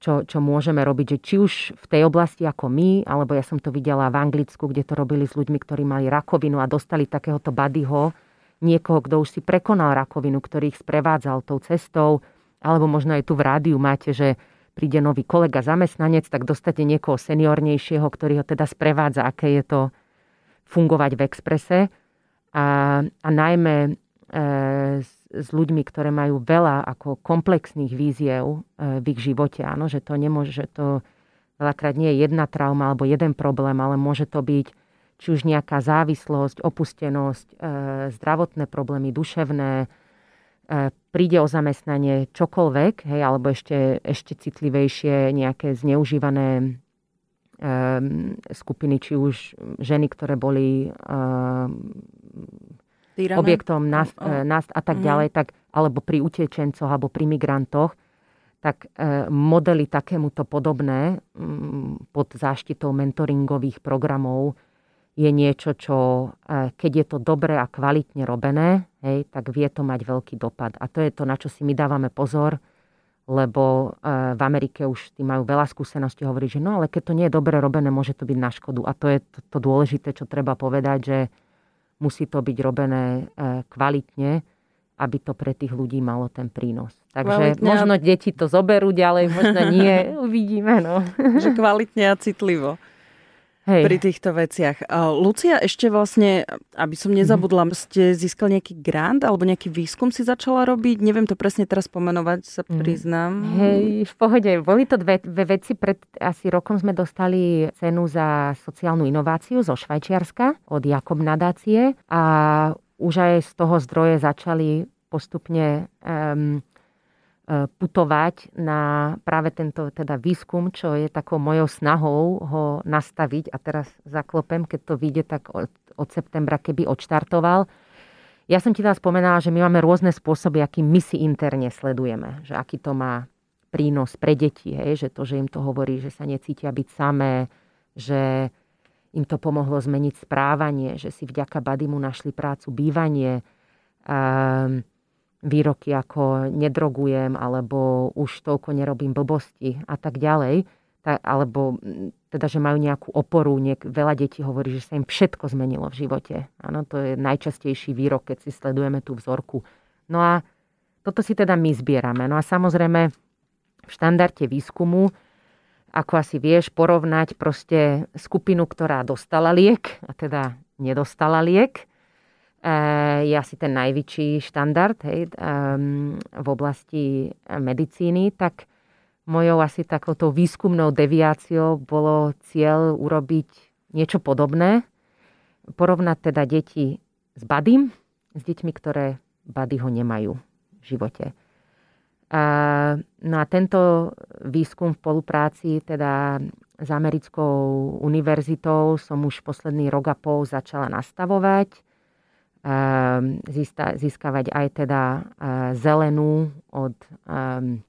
[SPEAKER 2] čo, čo môžeme robiť, že či už v tej oblasti ako my, alebo ja som to videla v Anglicku, kde to robili s ľuďmi, ktorí mali rakovinu a dostali takéhoto buddyho, niekoho, kto už si prekonal rakovinu, ktorý ich sprevádzal tou cestou, alebo možno aj tu v rádiu máte, že príde nový kolega, zamestnanec, tak dostate niekoho seniornejšieho, ktorý ho teda sprevádza, aké je to fungovať v exprese. A, a najmä e, s, s ľuďmi, ktoré majú veľa ako komplexných víziev e, v ich živote. Áno, že to nemôže, že to veľakrát nie je jedna trauma alebo jeden problém, ale môže to byť či už nejaká závislosť, opustenosť, e, zdravotné problémy, duševné, e, príde o zamestnanie čokoľvek, hej, alebo ešte, ešte citlivejšie nejaké zneužívané e, skupiny, či už ženy, ktoré boli Týrané? objektom nást a tak mm. ďalej, tak, alebo pri utečencoch, alebo pri migrantoch, tak modely takémuto podobné pod záštitou mentoringových programov je niečo, čo e, keď je to dobre a kvalitne robené, hej, tak vie to mať veľký dopad. A to je to, na čo si my dávame pozor, lebo e, v Amerike už tí majú veľa skúseností hovoriť, že no ale keď to nie je dobre robené, môže to byť na škodu. A to je to, to dôležité, čo treba povedať, že musí to byť robené e, kvalitne, aby to pre tých ľudí malo ten prínos. Takže kvalitne možno deti to zoberú ďalej, možno nie, uvidíme. No.
[SPEAKER 1] Že kvalitne a citlivo. Hej. pri týchto veciach. Lucia, ešte vlastne, aby som nezabudla, mm-hmm. ste získal nejaký grant alebo nejaký výskum si začala robiť? Neviem to presne teraz pomenovať, sa mhm. priznám.
[SPEAKER 2] Hej, v pohode. Boli to dve, dve veci. Pred asi rokom sme dostali cenu za sociálnu inováciu zo Švajčiarska od Jakob nadácie a už aj z toho zdroje začali postupne um, putovať na práve tento teda výskum, čo je takou mojou snahou ho nastaviť a teraz zaklopem, keď to vyjde tak od, od septembra, keby odštartoval. Ja som ti teda spomenala, že my máme rôzne spôsoby, akým my si interne sledujeme, že aký to má prínos pre deti, hej, že to, že im to hovorí, že sa necítia byť samé, že im to pomohlo zmeniť správanie, že si vďaka Badimu našli prácu, bývanie, um, výroky ako nedrogujem alebo už toľko nerobím blbosti a tak ďalej, alebo teda, že majú nejakú oporu. Niek- veľa detí hovorí, že sa im všetko zmenilo v živote. Áno, to je najčastejší výrok, keď si sledujeme tú vzorku. No a toto si teda my zbierame. No a samozrejme v štandarde výskumu, ako asi vieš, porovnať proste skupinu, ktorá dostala liek a teda nedostala liek je asi ten najväčší štandard hej, v oblasti medicíny, tak mojou asi takouto výskumnou deviáciou bolo cieľ urobiť niečo podobné. Porovnať teda deti s Badym, s deťmi, ktoré Badyho nemajú v živote. No a tento výskum v spolupráci teda s americkou univerzitou som už posledný rok a pol začala nastavovať získavať aj teda eh, zelenú od, ehm,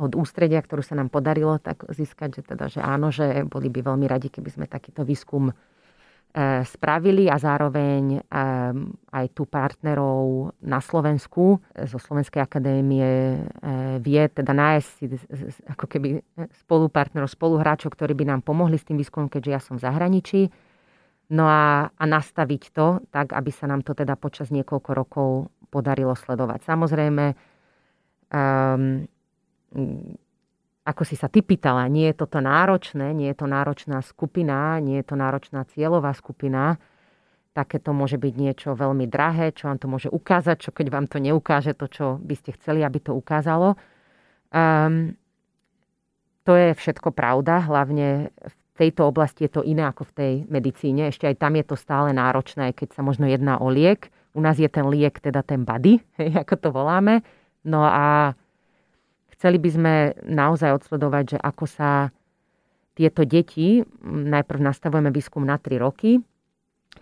[SPEAKER 2] od ústredia, ktorú sa nám podarilo tak získať, že teda, že áno, že boli by veľmi radi, keby sme takýto výskum eh, spravili a zároveň ehm, aj tu partnerov na Slovensku zo Slovenskej akadémie vie teda nájsť si ako keby spolupartnerov, spoluhráčov, ktorí by nám pomohli s tým výskumom, keďže ja som v zahraničí No a, a nastaviť to tak, aby sa nám to teda počas niekoľko rokov podarilo sledovať. Samozrejme, um, ako si sa ty pýtala, nie je toto náročné, nie je to náročná skupina, nie je to náročná cieľová skupina. Také to môže byť niečo veľmi drahé, čo vám to môže ukázať, čo keď vám to neukáže to, čo by ste chceli, aby to ukázalo. Um, to je všetko pravda, hlavne v tejto oblasti je to iné ako v tej medicíne. Ešte aj tam je to stále náročné, keď sa možno jedná o liek. U nás je ten liek teda ten body, ako to voláme. No a chceli by sme naozaj odsledovať, že ako sa tieto deti, najprv nastavujeme výskum na 3 roky,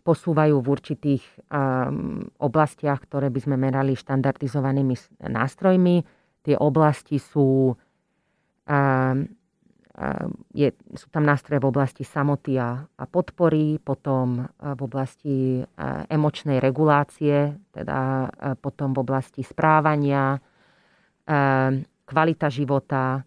[SPEAKER 2] posúvajú v určitých um, oblastiach, ktoré by sme merali štandardizovanými nástrojmi. Tie oblasti sú um, je, sú tam nástroje v oblasti samoty a, a podpory, potom v oblasti emočnej regulácie, teda potom v oblasti správania, kvalita života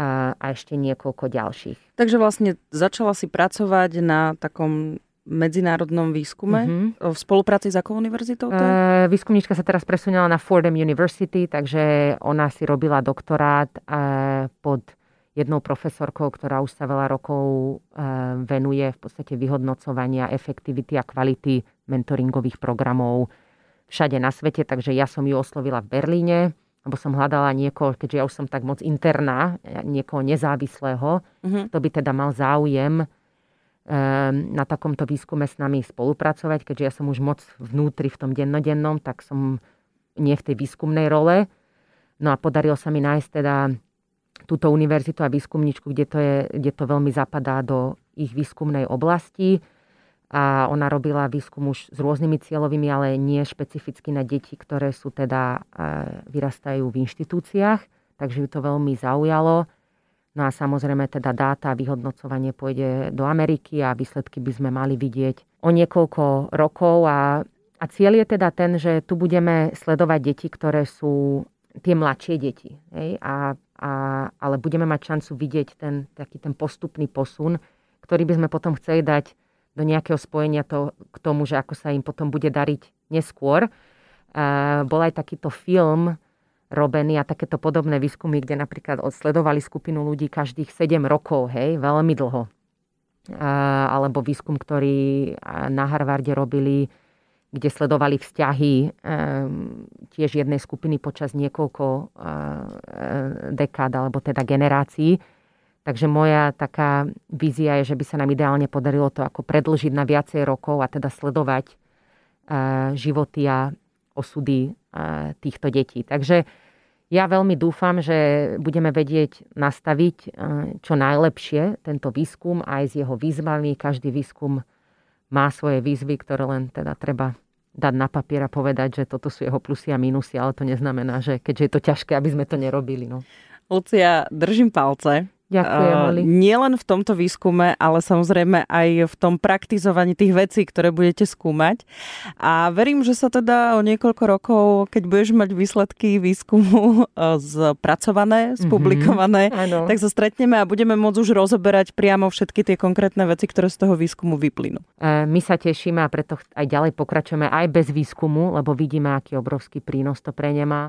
[SPEAKER 2] a ešte niekoľko ďalších.
[SPEAKER 1] Takže vlastne začala si pracovať na takom medzinárodnom výskume mm-hmm. v spolupráci s akou univerzitou?
[SPEAKER 2] E, výskumníčka sa teraz presunula na Fordham University, takže ona si robila doktorát e, pod jednou profesorkou, ktorá už sa veľa rokov eh, venuje v podstate vyhodnocovania efektivity a kvality mentoringových programov všade na svete, takže ja som ju oslovila v Berlíne, lebo som hľadala niekoho, keďže ja už som tak moc interná, niekoho nezávislého, mm-hmm. kto by teda mal záujem eh, na takomto výskume s nami spolupracovať, keďže ja som už moc vnútri v tom dennodennom, tak som nie v tej výskumnej role. No a podarilo sa mi nájsť teda túto univerzitu a výskumničku, kde to, je, kde to veľmi zapadá do ich výskumnej oblasti. A ona robila výskum už s rôznymi cieľovými, ale nie špecificky na deti, ktoré sú teda, e, vyrastajú v inštitúciách. Takže ju to veľmi zaujalo. No a samozrejme teda dáta a vyhodnocovanie pôjde do Ameriky a výsledky by sme mali vidieť o niekoľko rokov. A, a cieľ je teda ten, že tu budeme sledovať deti, ktoré sú tie mladšie deti. Hej? A a, ale budeme mať šancu vidieť ten taký ten postupný posun, ktorý by sme potom chceli dať do nejakého spojenia to, k tomu, že ako sa im potom bude dariť neskôr. A bol aj takýto film robený a takéto podobné výskumy, kde napríklad odsledovali skupinu ľudí každých 7 rokov, hej, veľmi dlho. A, alebo výskum, ktorý na Harvarde robili kde sledovali vzťahy ehm, tiež jednej skupiny počas niekoľko eh, dekád alebo teda generácií. Takže moja taká vízia je, že by sa nám ideálne podarilo to ako predlžiť na viacej rokov a teda sledovať eh, životy a osudy eh, týchto detí. Takže ja veľmi dúfam, že budeme vedieť nastaviť čo najlepšie tento výskum aj s jeho výzvami. Každý výskum má svoje výzvy, ktoré len teda treba dať na papier a povedať, že toto sú jeho plusy a minusy, ale to neznamená, že keďže je to ťažké, aby sme to nerobili. No.
[SPEAKER 1] Lucia, držím palce.
[SPEAKER 2] Ďakujem,
[SPEAKER 1] Uh,
[SPEAKER 2] Oli.
[SPEAKER 1] nielen v tomto výskume, ale samozrejme aj v tom praktizovaní tých vecí, ktoré budete skúmať. A verím, že sa teda o niekoľko rokov, keď budeš mať výsledky výskumu uh, spracované, spublikované,
[SPEAKER 2] Áno.
[SPEAKER 1] tak sa stretneme a budeme môcť už rozoberať priamo všetky tie konkrétne veci, ktoré z toho výskumu vyplynú.
[SPEAKER 2] E, My sa tešíme a preto aj ďalej pokračujeme aj bez výskumu, lebo vidíme, aký obrovský prínos to pre ne má.